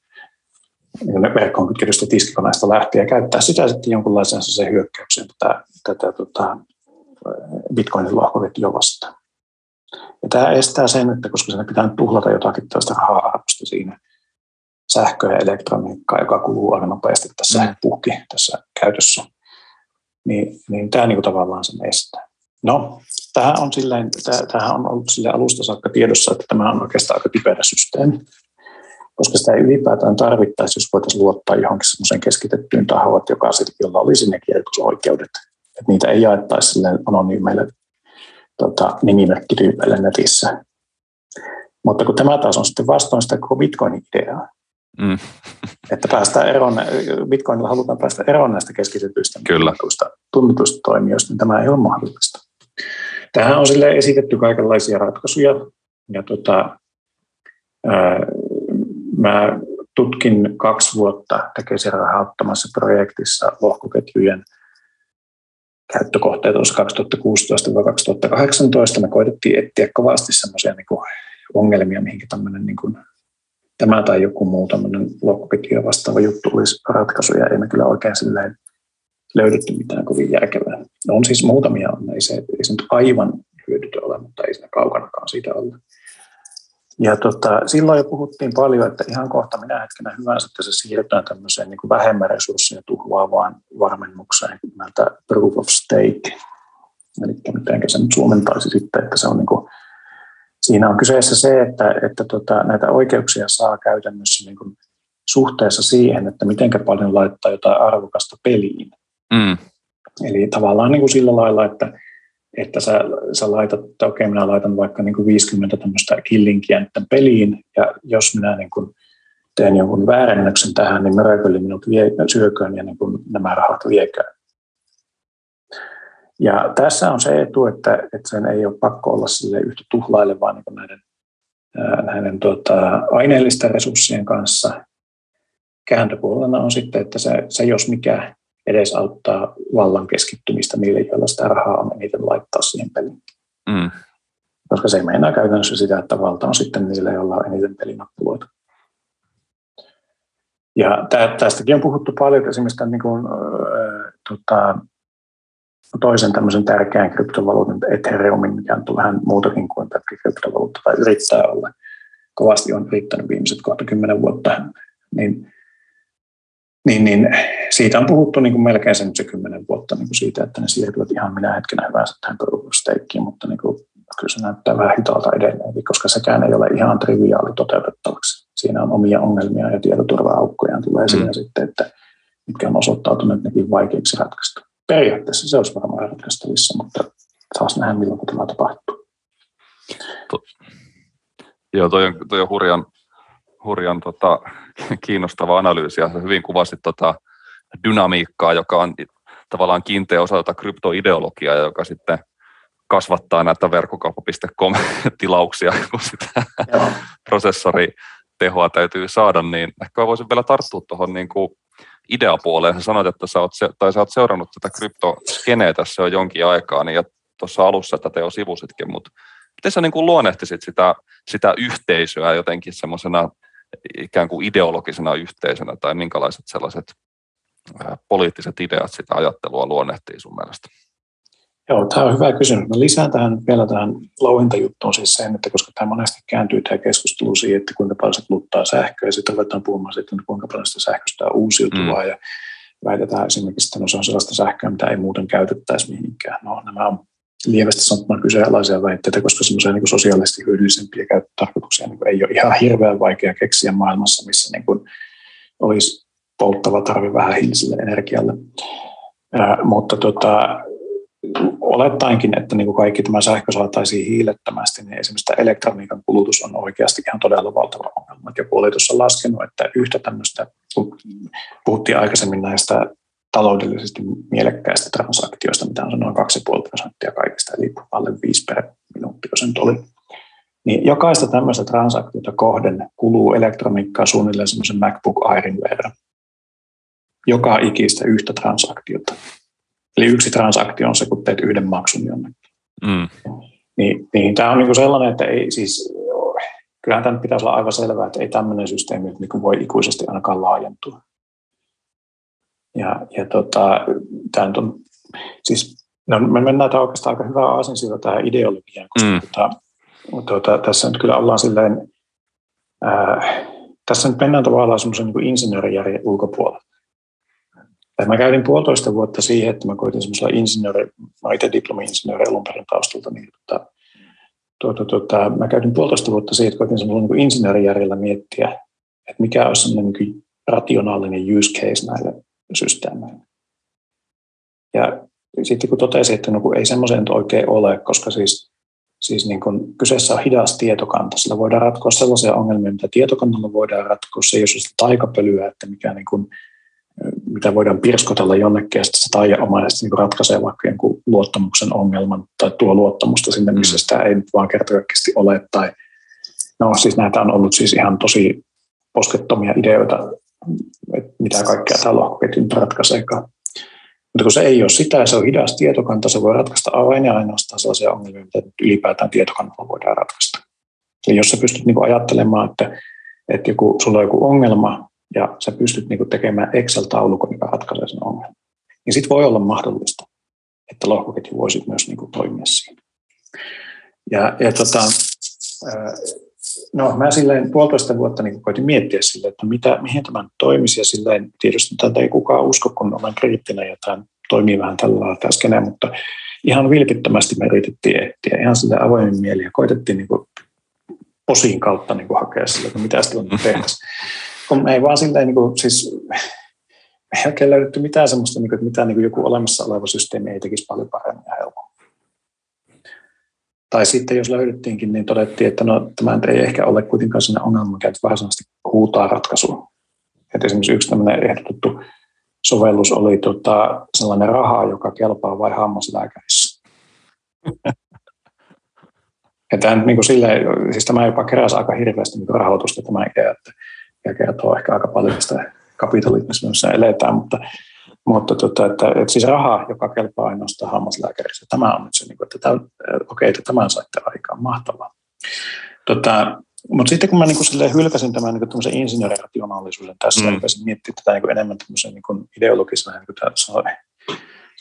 verkkoon kytketystä tiskikoneista lähtien, ja käyttää sitä sitten jonkunlaisen se hyökkäyksen tätä, tätä tota, Bitcoinin lohkoketjua vastaan. Ja tämä estää sen, että koska sen pitää tuhlata jotakin tällaista raha-arvosta siinä, sähköä ja elektroniikkaa, joka kuluu aika nopeasti tässä mm. puhki tässä käytössä, niin, niin tämä niin tavallaan sen estää. No, tähän on, silleen, tämähän on ollut sille alusta saakka tiedossa, että tämä on oikeastaan aika typerä systeemi, koska sitä ei ylipäätään tarvittaisi, jos voitaisiin luottaa johonkin semmoiseen keskitettyyn tahoon, joka, jolla olisi ne kirjoitusoikeudet. Että niitä ei jaettaisi sille anonyymeille tota, nimimerkkityypeille netissä. Mutta kun tämä taas on sitten vastoin sitä koko Bitcoinin ideaa, Mm. Että päästään eroon, Bitcoinilla halutaan päästä eroon näistä keskitetyistä Kyllä. tunnetuista toimijoista, niin tämä ei ole mahdollista. Tähän on sille esitetty kaikenlaisia ratkaisuja. Ja tota, ää, mä tutkin kaksi vuotta Tekesin rahoittamassa projektissa lohkoketjujen käyttökohteita tuossa 2016-2018. Me koitettiin etsiä kovasti sellaisia niin ongelmia, mihinkä tämmöinen niin kuin tämä tai joku muu tämmöinen lohkoketju vastaava juttu olisi ratkaisuja. Ei me kyllä oikein silleen löydetty mitään kovin järkevää. No on siis muutamia, ei se, ei se nyt aivan hyödytön ole, mutta ei siinä kaukanakaan siitä ole. Ja tota, silloin jo puhuttiin paljon, että ihan kohta minä hetkenä hyvänsä, että se siirrytään tämmöiseen niin kuin vähemmän resursseja tuhlaavaan varmennukseen nimeltä proof of stake. Eli miten se nyt suomentaisi sitten, että se on niin kuin siinä on kyseessä se, että, että tota, näitä oikeuksia saa käytännössä niin kuin suhteessa siihen, että miten paljon laittaa jotain arvokasta peliin. Mm. Eli tavallaan niin kuin sillä lailla, että, että sä, sä laitat, että okei, minä laitan vaikka niin kuin 50 tämmöistä killinkiä nyt peliin, ja jos minä niin kuin teen jonkun väärennöksen tähän, niin Miracle minut vie, syököön ja niin kuin nämä rahat vieköön. Ja tässä on se etu, että, että sen ei ole pakko olla sille yhtä tuhlailevaa niin näiden, näiden tuota, aineellisten resurssien kanssa. Kääntöpuolena on sitten, että se, se jos mikä edesauttaa vallan keskittymistä niille, joilla sitä rahaa on eniten laittaa siihen peliin. Mm. Koska se meinaa käytännössä sitä, että valta on sitten niille, joilla on eniten pelinappuloita. Ja tästäkin on puhuttu paljon esimerkiksi tämän niin kuin, äh, tota, toisen tämmöisen tärkeän kryptovaluutan Ethereumin, mikä on vähän muutakin kuin pelkkä kryptovaluutta tai yrittää olla. Kovasti on yrittänyt viimeiset kohta kymmenen vuotta. Niin, niin, niin siitä on puhuttu niin kuin melkein sen se kymmenen vuotta niin kuin siitä, että ne siirtyvät ihan minä hetkenä hyvänsä tähän perusteikkiin, mutta niin kuin, kyllä se näyttää vähän hitaalta edelleen, koska sekään ei ole ihan triviaali toteutettavaksi. Siinä on omia ongelmia ja tietoturva-aukkoja tulee mm. siinä sitten, että mitkä on osoittautuneet nekin vaikeiksi ratkaista periaatteessa se olisi varmaan ratkaistavissa, mutta taas nähdä milloin tämä tapahtuu. To, joo, toi on, toi on hurjan, hurjan tota, kiinnostava analyysi ja hyvin kuvasi tota dynamiikkaa, joka on tavallaan kiinteä osa tätä kryptoideologiaa, joka sitten kasvattaa näitä verkkokauppa.com-tilauksia, kun sitä prosessoritehoa täytyy saada, niin ehkä voisin vielä tarttua tuohon niin kuin ideapuoleen. Sä sanoit, että sä oot, tai sä oot seurannut tätä kryptoskeneä tässä jo jonkin aikaa, niin ja tuossa alussa tätä jo sivusitkin, mutta miten sä niin kuin luonnehtisit sitä, sitä yhteisöä jotenkin semmoisena ikään kuin ideologisena yhteisönä, tai minkälaiset sellaiset poliittiset ideat sitä ajattelua luonnehtii sun mielestä? Joo, tämä on hyvä kysymys. Mä lisään tähän vielä tähän louhintajuttuun siis sen, että koska tämä monesti kääntyy tämä keskustelu siihen, että kuinka paljon se kuluttaa sähköä, ja sitten ruvetaan puhumaan sitten, että kuinka paljon sitä sähköstä on uusiutuvaa, mm. ja väitetään esimerkiksi, että no se on sellaista sähköä, mitä ei muuten käytettäisi mihinkään. No nämä on lievästi sanottuna kyseenalaisia väitteitä, koska semmoisia niin sosiaalisesti hyödyllisempiä käyttötarkoituksia niin ei ole ihan hirveän vaikea keksiä maailmassa, missä niin kuin olisi polttava tarve vähän hiiliselle energialle. Ää, mutta tota, olettainkin, että niin kuin kaikki tämä sähkö saataisiin hiilettömästi, niin esimerkiksi elektroniikan kulutus on oikeasti ihan todella valtava ongelma. Joku oli tuossa laskenut, että yhtä tämmöistä, kun puhuttiin aikaisemmin näistä taloudellisesti mielekkäistä transaktioista, mitä on noin 2,5 prosenttia kaikista, eli alle 5 per minuutti, jos nyt oli. Niin jokaista tämmöistä transaktiota kohden kuluu elektroniikkaa suunnilleen semmoisen MacBook Airin verran. Joka ikistä yhtä transaktiota. Eli yksi transaktio on se, kun teet yhden maksun jonnekin. Mm. Niin, niin tämä on niin sellainen, että ei siis, kyllähän tämän pitäisi olla aivan selvää, että ei tämmöinen systeemi niin voi ikuisesti ainakaan laajentua. Ja, ja tota, tämä on, siis, no, me mennään tämä oikeastaan aika hyvää aasinsilta tähän ideologiaan, koska mm. tota, tota, tässä nyt kyllä ollaan silleen, ää, tässä nyt mennään tavallaan semmoisen niin insinöörijärjen ulkopuolella. Et mä käytin puolitoista vuotta siihen, että mä koitin semmoisella insinööri, mä itse diplomi-insinööri alun perin taustalta, niin tota, tuota, tuota, mä käytin puolitoista vuotta siihen, että koitin semmoisella niin insinöörijärjellä miettiä, että mikä olisi semmoinen niin rationaalinen use case näille systeemeille. Ja sitten kun totesin, että no, kun ei semmoisen oikein ole, koska siis, siis niin kun kyseessä on hidas tietokanta, sillä voidaan ratkoa sellaisia ongelmia, mitä tietokannalla voidaan ratkoa, se ei ole sellaista taikapölyä, että mikä niin kun mitä voidaan pirskotella jonnekin, ja sitten se taianomaisesti niin ratkaisee vaikka jonkun luottamuksen ongelman tai tuo luottamusta sinne, missä mm. sitä ei nyt vaan kertakaikkisesti ole. Tai, no siis näitä on ollut siis ihan tosi poskettomia ideoita, että mitä kaikkea tämä lohkoketju ratkaiseekaan. Mutta kun se ei ole sitä, se on hidas tietokanta, se voi ratkaista vain ja ainoastaan sellaisia ongelmia, mitä ylipäätään tietokannalla voidaan ratkaista. Eli jos sä pystyt niin ajattelemaan, että, että joku, sulla on joku ongelma, ja sä pystyt niin kuin tekemään Excel-taulukon, joka ratkaisee sen ongelman, niin sitten voi olla mahdollista, että lohkoketju voisi myös niin kuin toimia siinä. Ja, ja tota, no, mä silleen puolitoista vuotta niin koitin miettiä sille, että mitä, mihin tämä toimisi, ja silleen tietysti tätä ei kukaan usko, kun olen kriittinen, ja tämä toimii vähän tällä lailla tämä mutta ihan vilpittömästi me yritettiin etsiä ihan sille avoimin mieli, ja koitettiin niin kuin osin kautta niin kuin hakea sille, että mitä sitten tehtäisiin. Kun me ei vaan silleen, niin kuin, siis me ei oikein löydetty mitään sellaista, niin kuin, että mitä niin kuin joku olemassa oleva systeemi ei tekisi paljon paremmin ja helpommin. Tai sitten jos löydettiinkin, niin todettiin, että no, tämä ei ehkä ole kuitenkaan sellainen ongelma, mikä varsinaisesti huutaa ratkaisua. Et esimerkiksi yksi tämmöinen ehdotettu sovellus oli tota, sellainen raha, joka kelpaa vain hammaslääkärissä. ja tämä, niin kuin silleen, siis tämä jopa keräsi aika hirveästi niin rahoitusta tämä idea, että, ja kertoo ehkä aika paljon tästä kapitalismista, missä eletään, mutta, mutta tota, että, että, siis raha, joka kelpaa ainoastaan hammaslääkärissä, tämä on nyt se, niin kuin, että tämä, okei, että tämän saitte aikaan, mahtavaa. Tota, mutta sitten kun mä niin hylkäsin tämän niin insinöörirationaalisuuden tässä mm. ja miettimään tätä niin enemmän tämmöisen niin ideologisena, niin kuin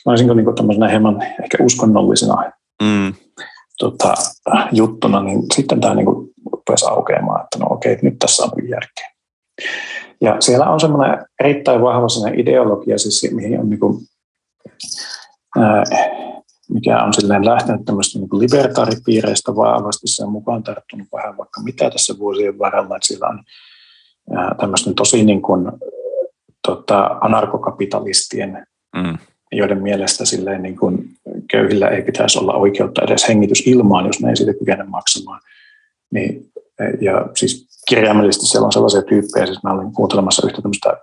sanoisinko niin tämmöisenä hieman ehkä uskonnollisena mm. tota, juttuna, niin sitten tämä niin rupesi aukeamaan, että no okei, nyt tässä on järkeä. Ja siellä on semmoinen erittäin vahva ideologia, siis mihin on niin kuin, ää, mikä on silleen lähtenyt tämmöistä niin libertaaripiireistä vahvasti, se on mukaan tarttunut vähän vaikka mitä tässä vuosien varrella, että siellä on tämmöistä tosi niin kuin, tota, anarkokapitalistien, mm. joiden mielestä silleen niin kuin köyhillä ei pitäisi olla oikeutta edes hengitysilmaan, jos ne ei siitä kykene maksamaan. Niin, ja siis kirjaimellisesti siellä on sellaisia tyyppejä, siis mä olin kuuntelemassa yhtä tämmöistä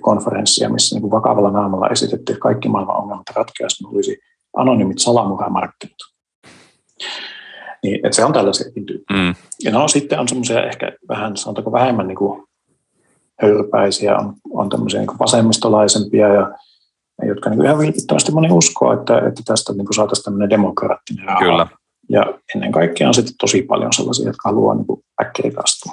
konferenssia, missä niin vakavalla naamalla esitettiin, että kaikki maailman ongelmat ratkeaisi, olisi anonymit salamurhamarkkinat. Niin, että se on tällaisiakin tyyppejä. Mm. Ja no sitten on semmoisia ehkä vähän, sanotaanko vähemmän niin kuin höyrypäisiä, on, on tämmöisiä niin kuin vasemmistolaisempia ja jotka niin kuin ihan vilpittömästi moni uskoo, että, että tästä niin kuin saataisiin tämmöinen demokraattinen raha. Kyllä. Ja ennen kaikkea on sitten tosi paljon sellaisia, jotka haluaa niin kuin äkkirikastua.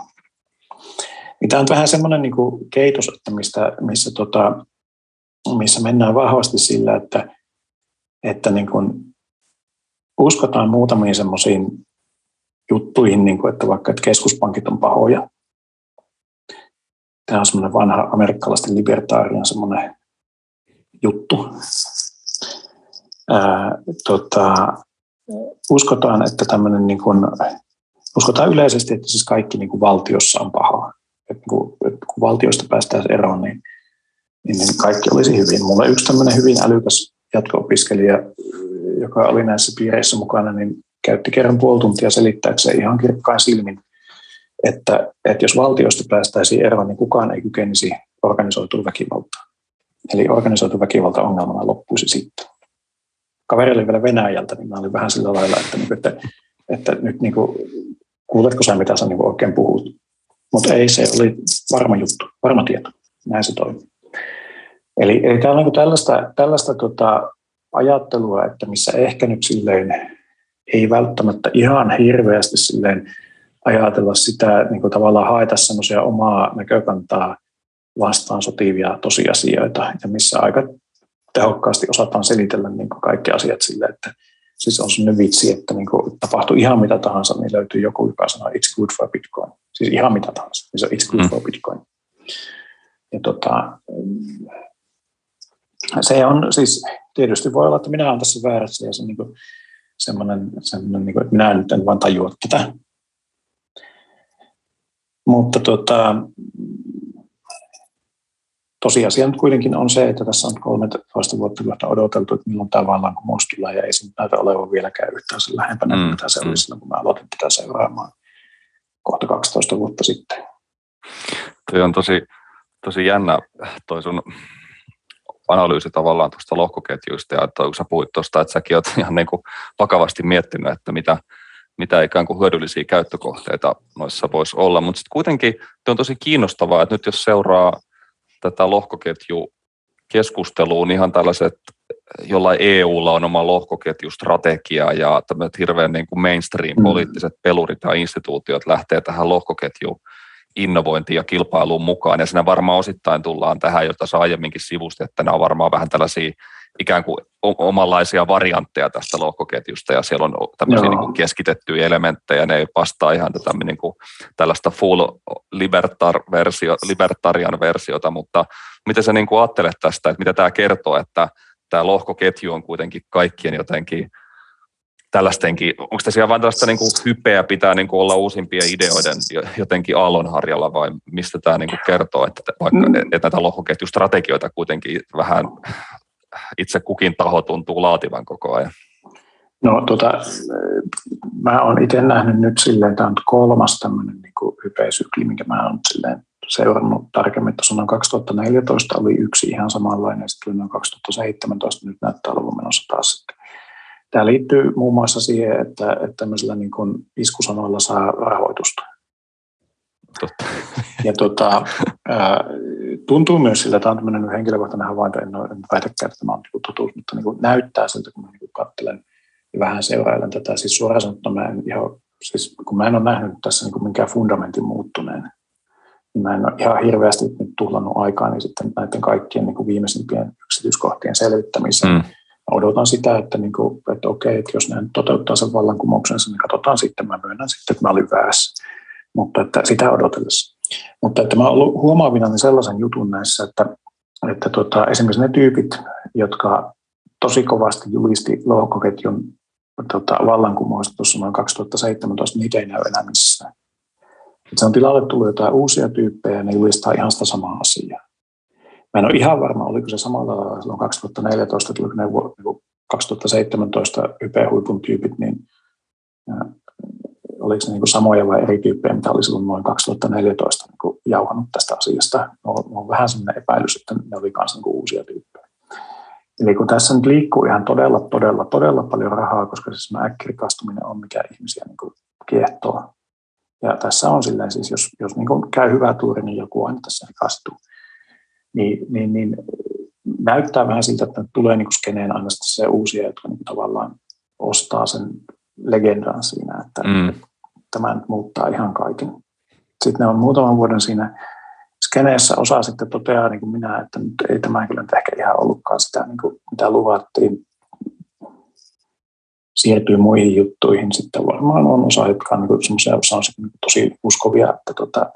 Niin tämä on vähän semmoinen niin kuin keitos, että mistä, missä, tota, missä mennään vahvasti sillä, että että niin kuin uskotaan muutamiin semmoisiin juttuihin, niin kuin, että vaikka että keskuspankit on pahoja. Tämä on semmoinen vanha amerikkalaisten libertaarian semmoinen juttu. Ää, tota, uskotaan, että tämmöinen niin kuin, uskotaan yleisesti, että siis kaikki niin kuin valtiossa on pahaa. Että kun, että kun valtioista päästään eroon, niin, niin kaikki olisi hyvin. Mulla yksi tämmöinen hyvin älykäs jatko-opiskelija, joka oli näissä piireissä mukana, niin käytti kerran puoli tuntia selittääkseen ihan kirkkain silmin, että, että jos valtiosta päästäisiin eroon, niin kukaan ei kykenisi organisoitua väkivaltaa. Eli organisoitu väkivalta ongelmana loppuisi sitten. Kaveri oli vielä Venäjältä, niin mä olin vähän sillä lailla, että, niin että, että nyt niin kuin, kuuletko sä, mitä sä niin oikein puhut. Mutta ei, se oli varma juttu, varma tieto. Näin se toimii. Eli, eli täällä on niin tällaista, tällaista tota, ajattelua, että missä ehkä nyt silleen ei välttämättä ihan hirveästi silleen ajatella sitä, niin kuin tavallaan haeta semmoisia omaa näkökantaa vastaan sotivia tosiasioita, ja missä aika tehokkaasti osataan selitellä niin kuin kaikki asiat sille, että siis on sellainen vitsi, että niin kuin tapahtuu ihan mitä tahansa, niin löytyy joku, joka sanoo it's good for Bitcoin. Siis ihan mitä tahansa, niin se on it's good mm. for Bitcoin. Ja tota, se on siis, tietysti voi olla, että minä olen tässä väärässä ja se niin kuin, semmoinen, semmoinen niin kuin, että minä nyt en vaan tajua tätä. Mutta tota, tosiasia nyt kuitenkin on se, että tässä on 13 vuotta vuotta odoteltu, että milloin tämä vallankumous tulee, ja ei se näytä olevan vieläkään yhtään sen lähempänä, mm. mitä se oli silloin, kun mä aloitin tätä seuraamaan kohta 12 vuotta sitten. Tuo on tosi, tosi jännä toi sun analyysi tavallaan tuosta lohkoketjuista, ja että kun sä puhuit tuosta, että säkin olet ihan niin kuin vakavasti miettinyt, että mitä, mitä ikään kuin hyödyllisiä käyttökohteita noissa voisi olla, mutta sitten kuitenkin on tosi kiinnostavaa, että nyt jos seuraa tätä lohkoketju keskusteluun ihan tällaiset, jollain EUlla on oma lohkoketjustrategia ja tämmöiset hirveän niin kuin mainstream-poliittiset pelurit ja instituutiot lähtee tähän lohkoketjuun innovointiin ja kilpailuun mukaan. Ja siinä varmaan osittain tullaan tähän, jota sä aiemminkin sivusti, että nämä on varmaan vähän tällaisia ikään kuin omanlaisia variantteja tästä lohkoketjusta, ja siellä on tämmöisiä niin kuin keskitettyjä elementtejä, ne ei vastaa ihan tätä niin kuin tällaista full libertar versio, libertarian versiota, mutta miten sä niin kuin ajattelet tästä, että mitä tämä kertoo, että tämä lohkoketju on kuitenkin kaikkien jotenkin tällaistenkin, onko tässä vain tällaista niin kuin hypeä pitää niin kuin olla uusimpien ideoiden jotenkin aallonharjalla vai mistä tämä niin kuin kertoo, että vaikka mm. että näitä lohkoketjustrategioita kuitenkin vähän itse kukin taho tuntuu laativan koko ajan? No tota, mä oon itse nähnyt nyt silleen, tämä on kolmas tämmöinen niin hypeisykli, minkä mä oon silleen seurannut tarkemmin. Tuossa noin 2014 oli yksi ihan samanlainen, sitten noin 2017, nyt näyttää olevan menossa taas sitten Tämä liittyy muun muassa siihen, että, että tämmöisillä niin kuin iskusanoilla saa rahoitusta. Totta. Ja tota, tuntuu myös siltä, että tämä on tämmöinen henkilökohtainen havainto, en, ole, en väitäkään, että tämä on niin totuus, mutta niin kuin näyttää siltä, kun mä niin katselen ja vähän seurailen tätä. Siis suoraan sanottuna mä en ihan, siis kun mä en ole nähnyt tässä niin kuin minkään fundamentin muuttuneen, niin mä en ole ihan hirveästi nyt tuhlannut aikaa niin sitten näiden kaikkien niin kuin viimeisimpien yksityiskohtien selvittämiseen. Mm odotan sitä, että, niin kuin, että okei, että jos ne toteuttaa sen vallankumouksensa, niin katsotaan sitten, mä myönnän sitten, että mä olin väärässä. Mutta että sitä odotellessa. Mutta että mä olen huomaavina niin sellaisen jutun näissä, että, että tota, esimerkiksi ne tyypit, jotka tosi kovasti julisti lohkoketjun tota, vallankumousta tuossa noin 2017, niitä ei näy enää missään. Et se on tilalle tullut jotain uusia tyyppejä ja ne julistaa ihan sitä samaa asiaa. Mä en ole ihan varma, oliko se samalla silloin 2014, että ne 2017 YP-huipun tyypit, niin oliko ne niin samoja vai eri tyyppejä, mitä oli silloin noin 2014 niin jauhannut tästä asiasta. On, on vähän sellainen epäilys, että ne oli myös niin uusia tyyppejä. Eli kun tässä nyt liikkuu ihan todella, todella, todella paljon rahaa, koska siis äkkirikastuminen on mikä ihmisiä niin kiehtoo. Ja tässä on silleen siis, jos, jos niin käy hyvä tuuri, niin joku aina tässä rikastuu niin, niin, niin näyttää vähän siltä, että tulee niin skeneen aina se uusia, jotka niin tavallaan ostaa sen legendan siinä, että mm. Tämä nyt muuttaa ihan kaiken. Sitten ne on muutaman vuoden siinä skeneessä osa sitten toteaa niin kuin minä, että nyt ei tämä kyllä nyt ehkä ihan ollutkaan sitä, niin kuin mitä luvattiin. Siirtyy muihin juttuihin. Sitten varmaan on osa, jotka on niin semmoisia, osa on niin tosi uskovia, että tota,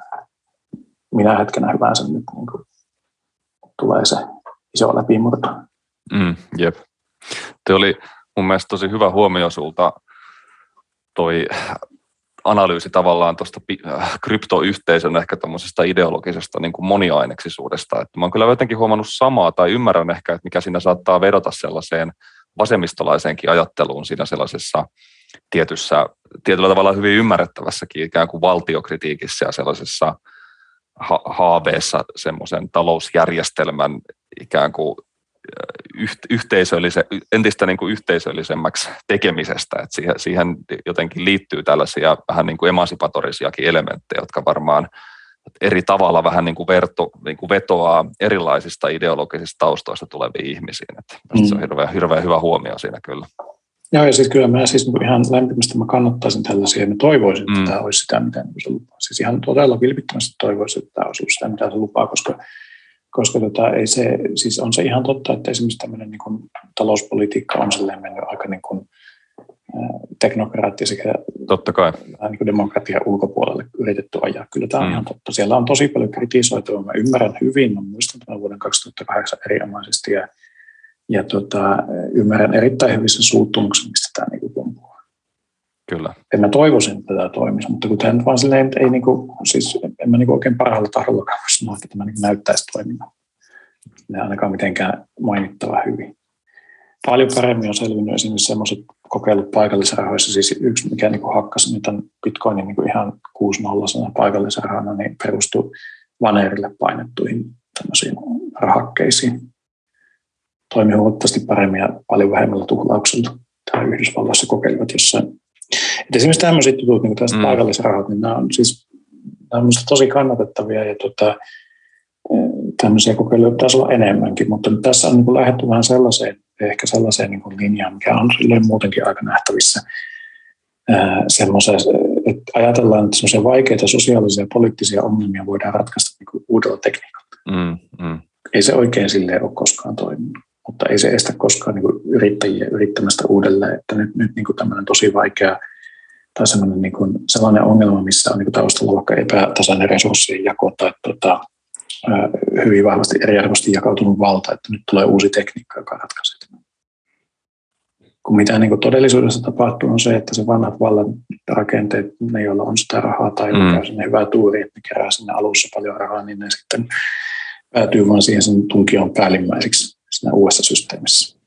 minä hetkenä hyvänsä nyt niin kuin tulee se iso läpimurto. Mm, jep. Te oli mun mielestä tosi hyvä huomio sulta toi analyysi tavallaan tuosta kryptoyhteisön ehkä tämmöisestä ideologisesta niin kuin moniaineksisuudesta. Että mä oon kyllä jotenkin huomannut samaa tai ymmärrän ehkä, että mikä siinä saattaa vedota sellaiseen vasemmistolaiseenkin ajatteluun siinä sellaisessa tietyssä, tietyllä tavalla hyvin ymmärrettävässäkin ikään kuin valtiokritiikissä ja sellaisessa haaveessa semmoisen talousjärjestelmän ikään kuin yhteisöllise, entistä niin kuin yhteisöllisemmäksi tekemisestä, että siihen, siihen jotenkin liittyy tällaisia vähän niin kuin emansipatorisiakin elementtejä, jotka varmaan eri tavalla vähän niin kuin, verto, niin kuin vetoaa erilaisista ideologisista taustoista tuleviin ihmisiin. Että mm. Se on mm. hirveän, hirveän hyvä huomio siinä kyllä. Joo, ja siis kyllä mä siis ihan lämpimästi mä kannattaisin tällaisia, ja mä toivoisin, että mm. tämä olisi sitä, mitä se lupaa. Siis ihan todella vilpittömästi toivoisin, että tämä olisi sitä, mitä se lupaa, koska, koska tota, ei se, siis on se ihan totta, että esimerkiksi tämmöinen niin kuin, talouspolitiikka on silleen mennyt aika niin kuin, teknokraatti sekä totta kai. Niin kuin demokratian ulkopuolelle yritetty ajaa. Kyllä tämä on mm. ihan totta. Siellä on tosi paljon kritisoitua. Mä ymmärrän hyvin, mä muistan tämän vuoden 2008 erinomaisesti ja ja tota, ymmärrän erittäin hyvin sen suuttumuksen, mistä tämä niin kumpuaa. Kyllä. En mä toivoisin, että tämä toimisi, mutta kun tämä vaan silleen, ei niin kuin, siis en mä niin oikein parhaalla tahdolla sanoa, että tämä niin näyttäisi toiminnan. Ne ainakaan mitenkään mainittava hyvin. Paljon paremmin on selvinnyt esimerkiksi sellaiset kokeilut paikallisrahoissa, siis yksi mikä niin hakkasi nyt on Bitcoinin niin ihan 6-0 paikallisrahana, niin perustuu vaneerille painettuihin tämmöisiin rahakkeisiin toimi huomattavasti paremmin ja paljon vähemmällä tuhlauksella. Tämä Yhdysvalloissa kokeilivat jossain. Et esimerkiksi tämmöiset jutut, niin kuin mm. paikallisrahat, niin nämä on siis nämä on tosi kannatettavia ja tota, tämmöisiä kokeiluja pitäisi olla enemmänkin, mutta nyt tässä on niin lähdetty vähän sellaiseen, ehkä sellaiseen niin linjaan, mikä on muutenkin aika nähtävissä. että ajatellaan, että semmoisia vaikeita sosiaalisia ja poliittisia ongelmia voidaan ratkaista niin uudella tekniikalla. Mm, mm. Ei se oikein silleen ole koskaan toiminut mutta ei se estä koskaan niin kuin yrittäjiä yrittämästä uudelleen, että nyt, nyt niin kuin tämmöinen tosi vaikea tai sellainen, niin kuin, sellainen ongelma, missä on niin kuin taustalla vaikka epätasainen resurssien jako tai tota, hyvin vahvasti eriarvoisesti jakautunut valta, että nyt tulee uusi tekniikka, joka ratkaisee tämän. kun mitä niin kuin todellisuudessa tapahtuu on se, että se vanhat vallan rakenteet, ne joilla on sitä rahaa tai mm. käy sinne hyvää tuuri, että ne kerää sinne alussa paljon rahaa, niin ne sitten päätyy vaan siihen sen tunkion päällimmäiseksi siinä uudessa systeemissä.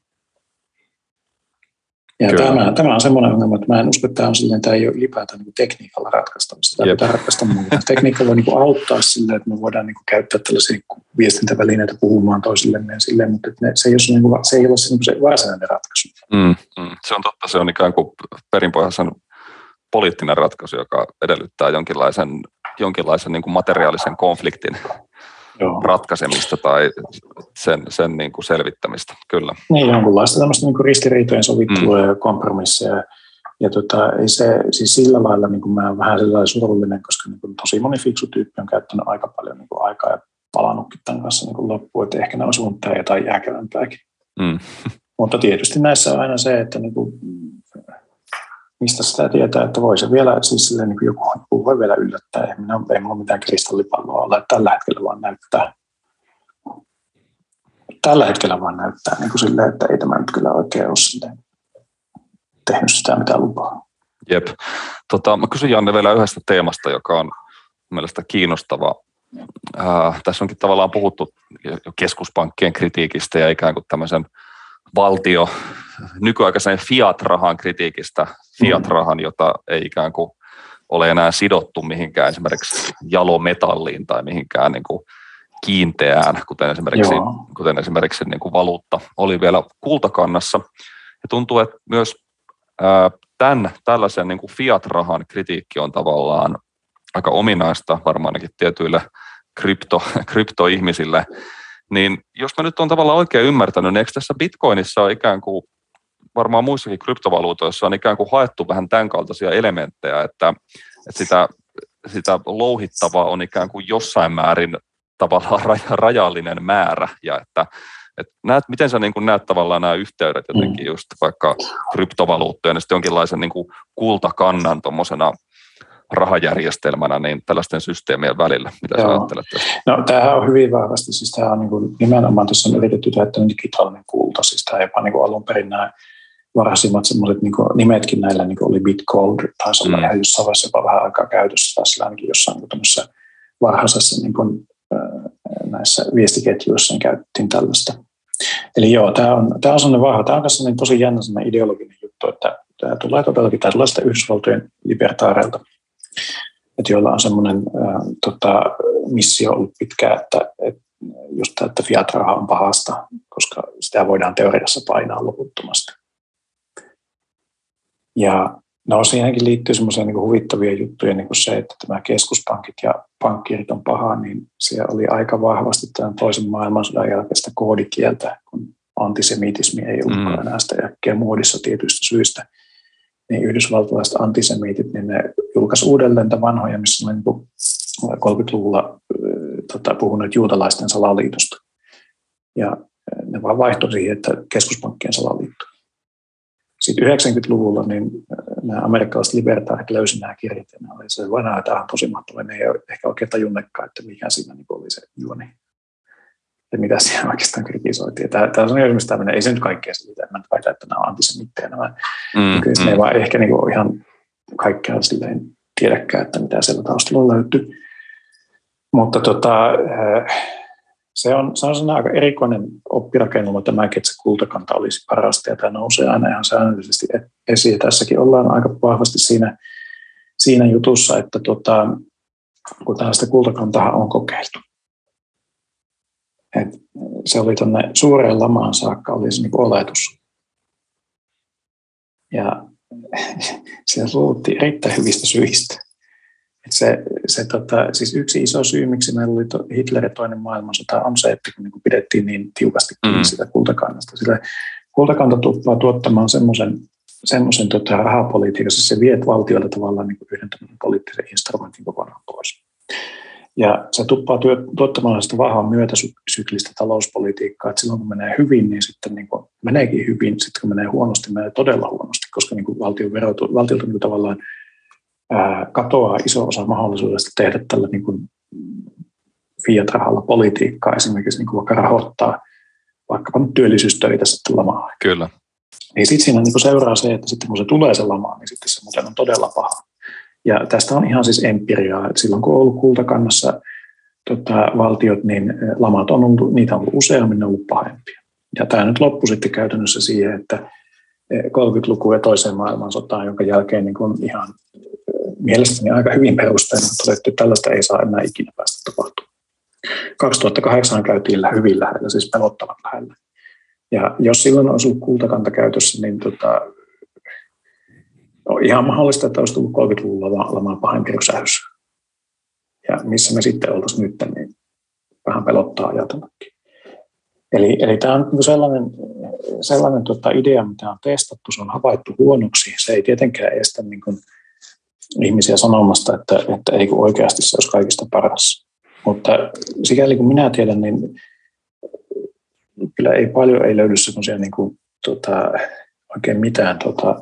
Ja tämä, tämä, on semmoinen ongelma, että mä en usko, että tämä, on silleen, tämä ei ole ylipäätään niin tekniikalla ratkaistavista. Tämä pitää ratkaista muuta. Tekniikka voi niin auttaa sille, että me voidaan niin käyttää tällaisia viestintävälineitä puhumaan toisillemme silleen, mutta ne, se, ei ole, niin kuin, se ei ole se, niin se varsinainen ratkaisu. Mm, mm, se on totta, se on ikään kuin perinpohjaisen poliittinen ratkaisu, joka edellyttää jonkinlaisen, jonkinlaisen niin kuin materiaalisen konfliktin Joo. ratkaisemista tai sen, sen niin kuin selvittämistä, kyllä. Niin, jonkunlaista tämmöistä niin kuin ristiriitojen sovittelua mm. ja kompromisseja. Ja tota, ei se, siis sillä lailla niin kuin mä olen vähän sellainen surullinen, koska niin kuin tosi moni fiksu tyyppi on käyttänyt aika paljon niin kuin aikaa ja palannutkin tämän kanssa niin kuin loppuun, että ehkä ne olisi voinut tehdä jotain jääkevämpääkin. Mm. Mutta tietysti näissä on aina se, että niin kuin, mistä sitä tietää, että voi se vielä, siis silleen, niin joku, joku voi vielä yllättää. Ei, minä, ei minulla mitään kristallipalloa ole, tällä hetkellä vaan näyttää. Tällä hetkellä vaan näyttää niin kuin silleen, että ei tämä nyt kyllä oikein ole silleen, tehnyt sitä, mitä lupaa. Jep. Tota, mä kysyn Janne vielä yhdestä teemasta, joka on mielestäni kiinnostava. Äh, tässä onkin tavallaan puhuttu jo keskuspankkien kritiikistä ja ikään kuin tämmöisen valtio, nykyaikaisen fiat-rahan kritiikistä, fiat-rahan, jota ei ikään kuin ole enää sidottu mihinkään esimerkiksi jalometalliin tai mihinkään niin kuin kiinteään, kuten esimerkiksi, kuten esimerkiksi niin kuin valuutta oli vielä kultakannassa. Ja tuntuu, että myös ää, tämän tällaisen niin kuin fiat-rahan kritiikki on tavallaan aika ominaista varmaan ainakin tietyille krypto, kryptoihmisille, niin jos mä nyt on tavallaan oikein ymmärtänyt, niin eikö tässä Bitcoinissa ole ikään kuin varmaan muissakin kryptovaluutoissa on ikään kuin haettu vähän tämän kaltaisia elementtejä, että, että sitä, sitä louhittavaa on ikään kuin jossain määrin tavallaan rajallinen määrä. Ja että, että näet, miten sä niin kuin näet tavallaan nämä yhteydet jotenkin just vaikka kryptovaluuttojen ja sitten jonkinlaisen niin kuin kultakannan tuommoisena rahajärjestelmänä niin tällaisten systeemien välillä? Mitä Joo. sä ajattelet tästä? No, tämähän on hyvin vahvasti, siis tämä on niin kuin, nimenomaan tuossa on yritetty tehdä digitaalinen kulta, siis tämä jopa niin kuin alun perin nämä varhaisimmat semmoiset niin nimetkin näillä niin oli Bitgold, taisi olla mm. ihan jossain vaiheessa jopa vähän aikaa käytössä, tässä ainakin jossain niin varhaisessa niin kuin, näissä viestiketjuissa niin käytettiin tällaista. Eli joo, tämä on, tämä on sellainen vahva, tämä on tosi jännä ideologinen juttu, että tämä tulee todellakin tällaista Yhdysvaltojen libertaareilta että joilla on semmoinen äh, tota, missio ollut pitkään, että, että just tämä, että fiat-raha on pahasta, koska sitä voidaan teoriassa painaa loputtomasti. Ja no siihenkin liittyy semmoisia niin huvittavia juttuja, niin kuin se, että tämä keskuspankit ja pankkiirit on paha, niin se oli aika vahvasti tämän toisen maailmansodan jälkeistä koodikieltä, kun antisemitismi ei ollut mm. enää sitä äkkiä muodissa tietyistä syistä – niin yhdysvaltalaiset antisemiitit, niin ne julkaisi uudelleen tämän vanhoja, missä oli niin 30-luvulla tota, puhuneet juutalaisten salaliitosta. Ja ne vaan vaihtoi siihen, että keskuspankkien salaliitto. Sitten 90-luvulla niin nämä amerikkalaiset libertaarit löysivät nämä kirjat ja ne oli se, että tämä on tosi mahtavaa. Ne ei ehkä oikein tajunnutkaan, että mikä siinä niin oli se juoni ja mitä siellä oikeastaan kritisoitiin. Tämä, tämä on esimerkiksi tämmöinen, ei se nyt kaikkea selitä, mä väitä, että nämä on antisemitteja, nämä mm, kyllä mm. ne ei vaan ehkä niin kuin ihan kaikkea silleen tiedäkään, että mitä siellä taustalla löytyy. Mutta tota, eh, se on, se on aika erikoinen oppirakennelma tämä, että se kultakanta olisi parasta ja tämä nousee aina ihan säännöllisesti esiin. Tässäkin ollaan aika vahvasti siinä, siinä jutussa, että tota, kun tällaista kultakantaa on kokeiltu, et se oli tuonne suureen lamaan saakka oli se niin oletus. Ja se luultiin erittäin hyvistä syistä. Et se, se tota, siis yksi iso syy, miksi meillä oli to, Hitlerin toinen maailmansota, on se, että kun niin pidettiin niin tiukasti kiinni mm. sitä kultakannasta. Sillä kultakanta tuppaa tuottamaan semmoisen semmoisen tota, rahapolitiikassa, se vie valtioilta tavallaan niin yhden poliittisen instrumentin kokonaan pois. Ja se tuppaa työ, tuottamaan sitä vahvaa myötäsyklistä talouspolitiikkaa, että silloin kun menee hyvin, niin sitten niin kuin meneekin hyvin, sitten kun menee huonosti, menee todella huonosti, koska niin kuin valtion verotu, valtiolta niin kuin tavallaan ää, katoaa iso osa mahdollisuudesta tehdä tällä niin kuin fiat-rahalla politiikkaa, esimerkiksi niin kuin vaikka rahoittaa vaikkapa nyt työllisyystöitä sitten lamaa. Kyllä. Niin sitten siinä niin seuraa se, että sitten kun se tulee se lama, niin sitten se muuten on todella paha. Ja tästä on ihan siis empiriaa, että silloin kun on ollut kultakannassa tota, valtiot, niin lamat on ollut, niitä on ollut useammin, ne on ollut pahempia. Ja tämä nyt loppui sitten käytännössä siihen, että 30-luku ja toiseen maailmansotaan, jonka jälkeen niin kun ihan mielestäni aika hyvin perusteena todettu, että tällaista ei saa enää ikinä päästä tapahtumaan. 2008 käytiin hyvin lähellä, siis pelottavan lähellä. Ja jos silloin olisi ollut kultakanta käytössä, niin tota, on ihan mahdollista, että olisi tullut 30-luvulla lamaan pahempi rysähdys. Ja missä me sitten oltaisiin nyt, niin vähän pelottaa ajatellakin. Eli, eli tämä on niinku sellainen, sellainen tota idea, mitä on testattu, se on havaittu huonoksi. Se ei tietenkään estä niin kuin ihmisiä sanomasta, että, että ei kun oikeasti se olisi kaikista paras. Mutta sikäli kun minä tiedän, niin kyllä ei paljon ei löydy sellaisia niin kuin, tota, oikein mitään tota,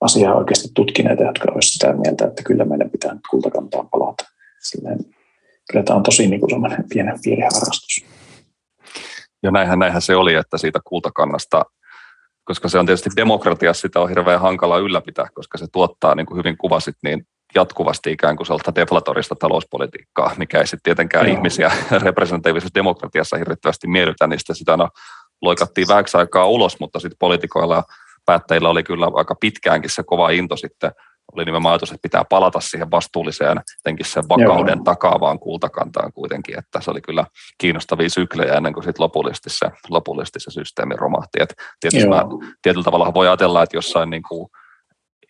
asiaa oikeasti tutkineita, jotka olisivat sitä mieltä, että kyllä meidän pitää nyt kultakantaan palata. Silleen, kyllä tämä on tosi niin kuin sellainen pienen piiriharrastus. Ja näinhän, näinhän se oli, että siitä kultakannasta, koska se on tietysti demokratiassa, sitä on hirveän hankala ylläpitää, koska se tuottaa, niin kuin hyvin kuvasit, niin jatkuvasti ikään kuin sellaista deflatorista talouspolitiikkaa, mikä ei sitten tietenkään Joo. ihmisiä representatiivisessa demokratiassa hirvittävästi miellytä, niin sitä aina loikattiin vähäksi aikaa ulos, mutta sitten poliitikoilla päättäjillä oli kyllä aika pitkäänkin se kova into sitten oli nimenomaan ajatus, että pitää palata siihen vastuulliseen, jotenkin sen vakauden Joo. takaavaan kultakantaan kuitenkin, että se oli kyllä kiinnostavia syklejä ennen kuin sitten lopullisesti se, lopullisesti se systeemi romahti. Et tietysti mä, tietyllä tavalla voi ajatella, että jossain niin kuin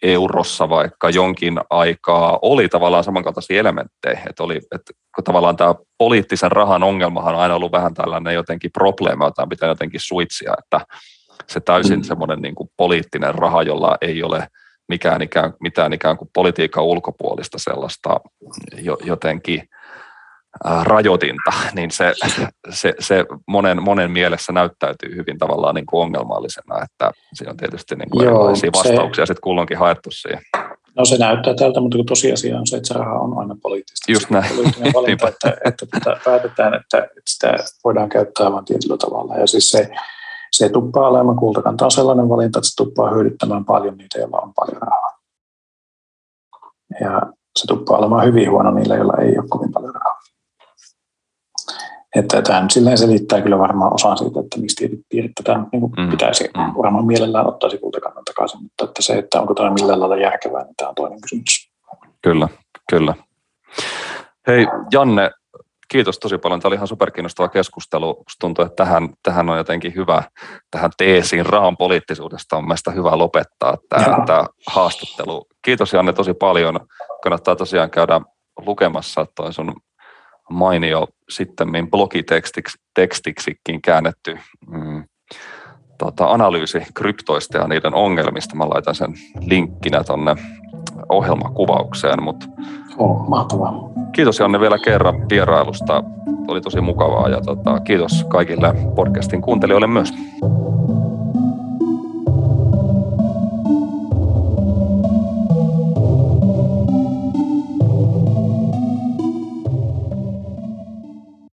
eurossa vaikka jonkin aikaa oli tavallaan samankaltaisia elementtejä, että oli, että kun tavallaan tämä poliittisen rahan ongelmahan on aina ollut vähän tällainen jotenkin probleema, jota pitää jotenkin suitsia, että se täysin mm. semmoinen niin kuin poliittinen raha, jolla ei ole mikään ikään, mitään ikään kuin politiikan ulkopuolista sellaista jotenkin rajoitinta, niin se, se, se monen, monen mielessä näyttäytyy hyvin tavallaan niin kuin ongelmallisena, että siinä on tietysti niin kuin Joo, erilaisia vastauksia se, sitten kulloinkin haettu siihen. No se näyttää tältä, mutta kun tosiasia on se, että se raha on aina poliittista. Just näin. Poliittinen valinta, että, että, että päätetään, että, että sitä voidaan käyttää vain tietyllä tavalla. Ja siis se, se tuppaa olemaan kultakanta on sellainen valinta, että se tuppaa hyödyttämään paljon niitä, joilla on paljon rahaa. Ja se tuppaa olemaan hyvin huono niille, joilla ei ole kovin paljon rahaa. Että tämä nyt silleen selittää kyllä varmaan osan siitä, että miksi tietyt piirit tätä niin kuin mm. pitäisi mm. varmaan mielellään ottaisi kultakannan takaisin, mutta että se, että onko tämä millään lailla järkevää, niin tämä on toinen kysymys. Kyllä, kyllä. Hei Janne, kiitos tosi paljon. Tämä oli ihan superkiinnostava keskustelu. Musta tuntuu, että tähän, tähän on jotenkin hyvä, tähän teesiin rahan poliittisuudesta on mielestäni hyvä lopettaa tämä, tämä haastattelu. Kiitos Janne tosi paljon. Kannattaa tosiaan käydä lukemassa tuo sun mainio sitten blogitekstiksikin käännetty mm, tota, analyysi kryptoista ja niiden ongelmista. Mä laitan sen linkkinä tuonne ohjelmakuvaukseen. Mut oh, mahtavaa. Kiitos Janne vielä kerran vierailusta. Oli tosi mukavaa ja tota, kiitos kaikille podcastin kuuntelijoille myös.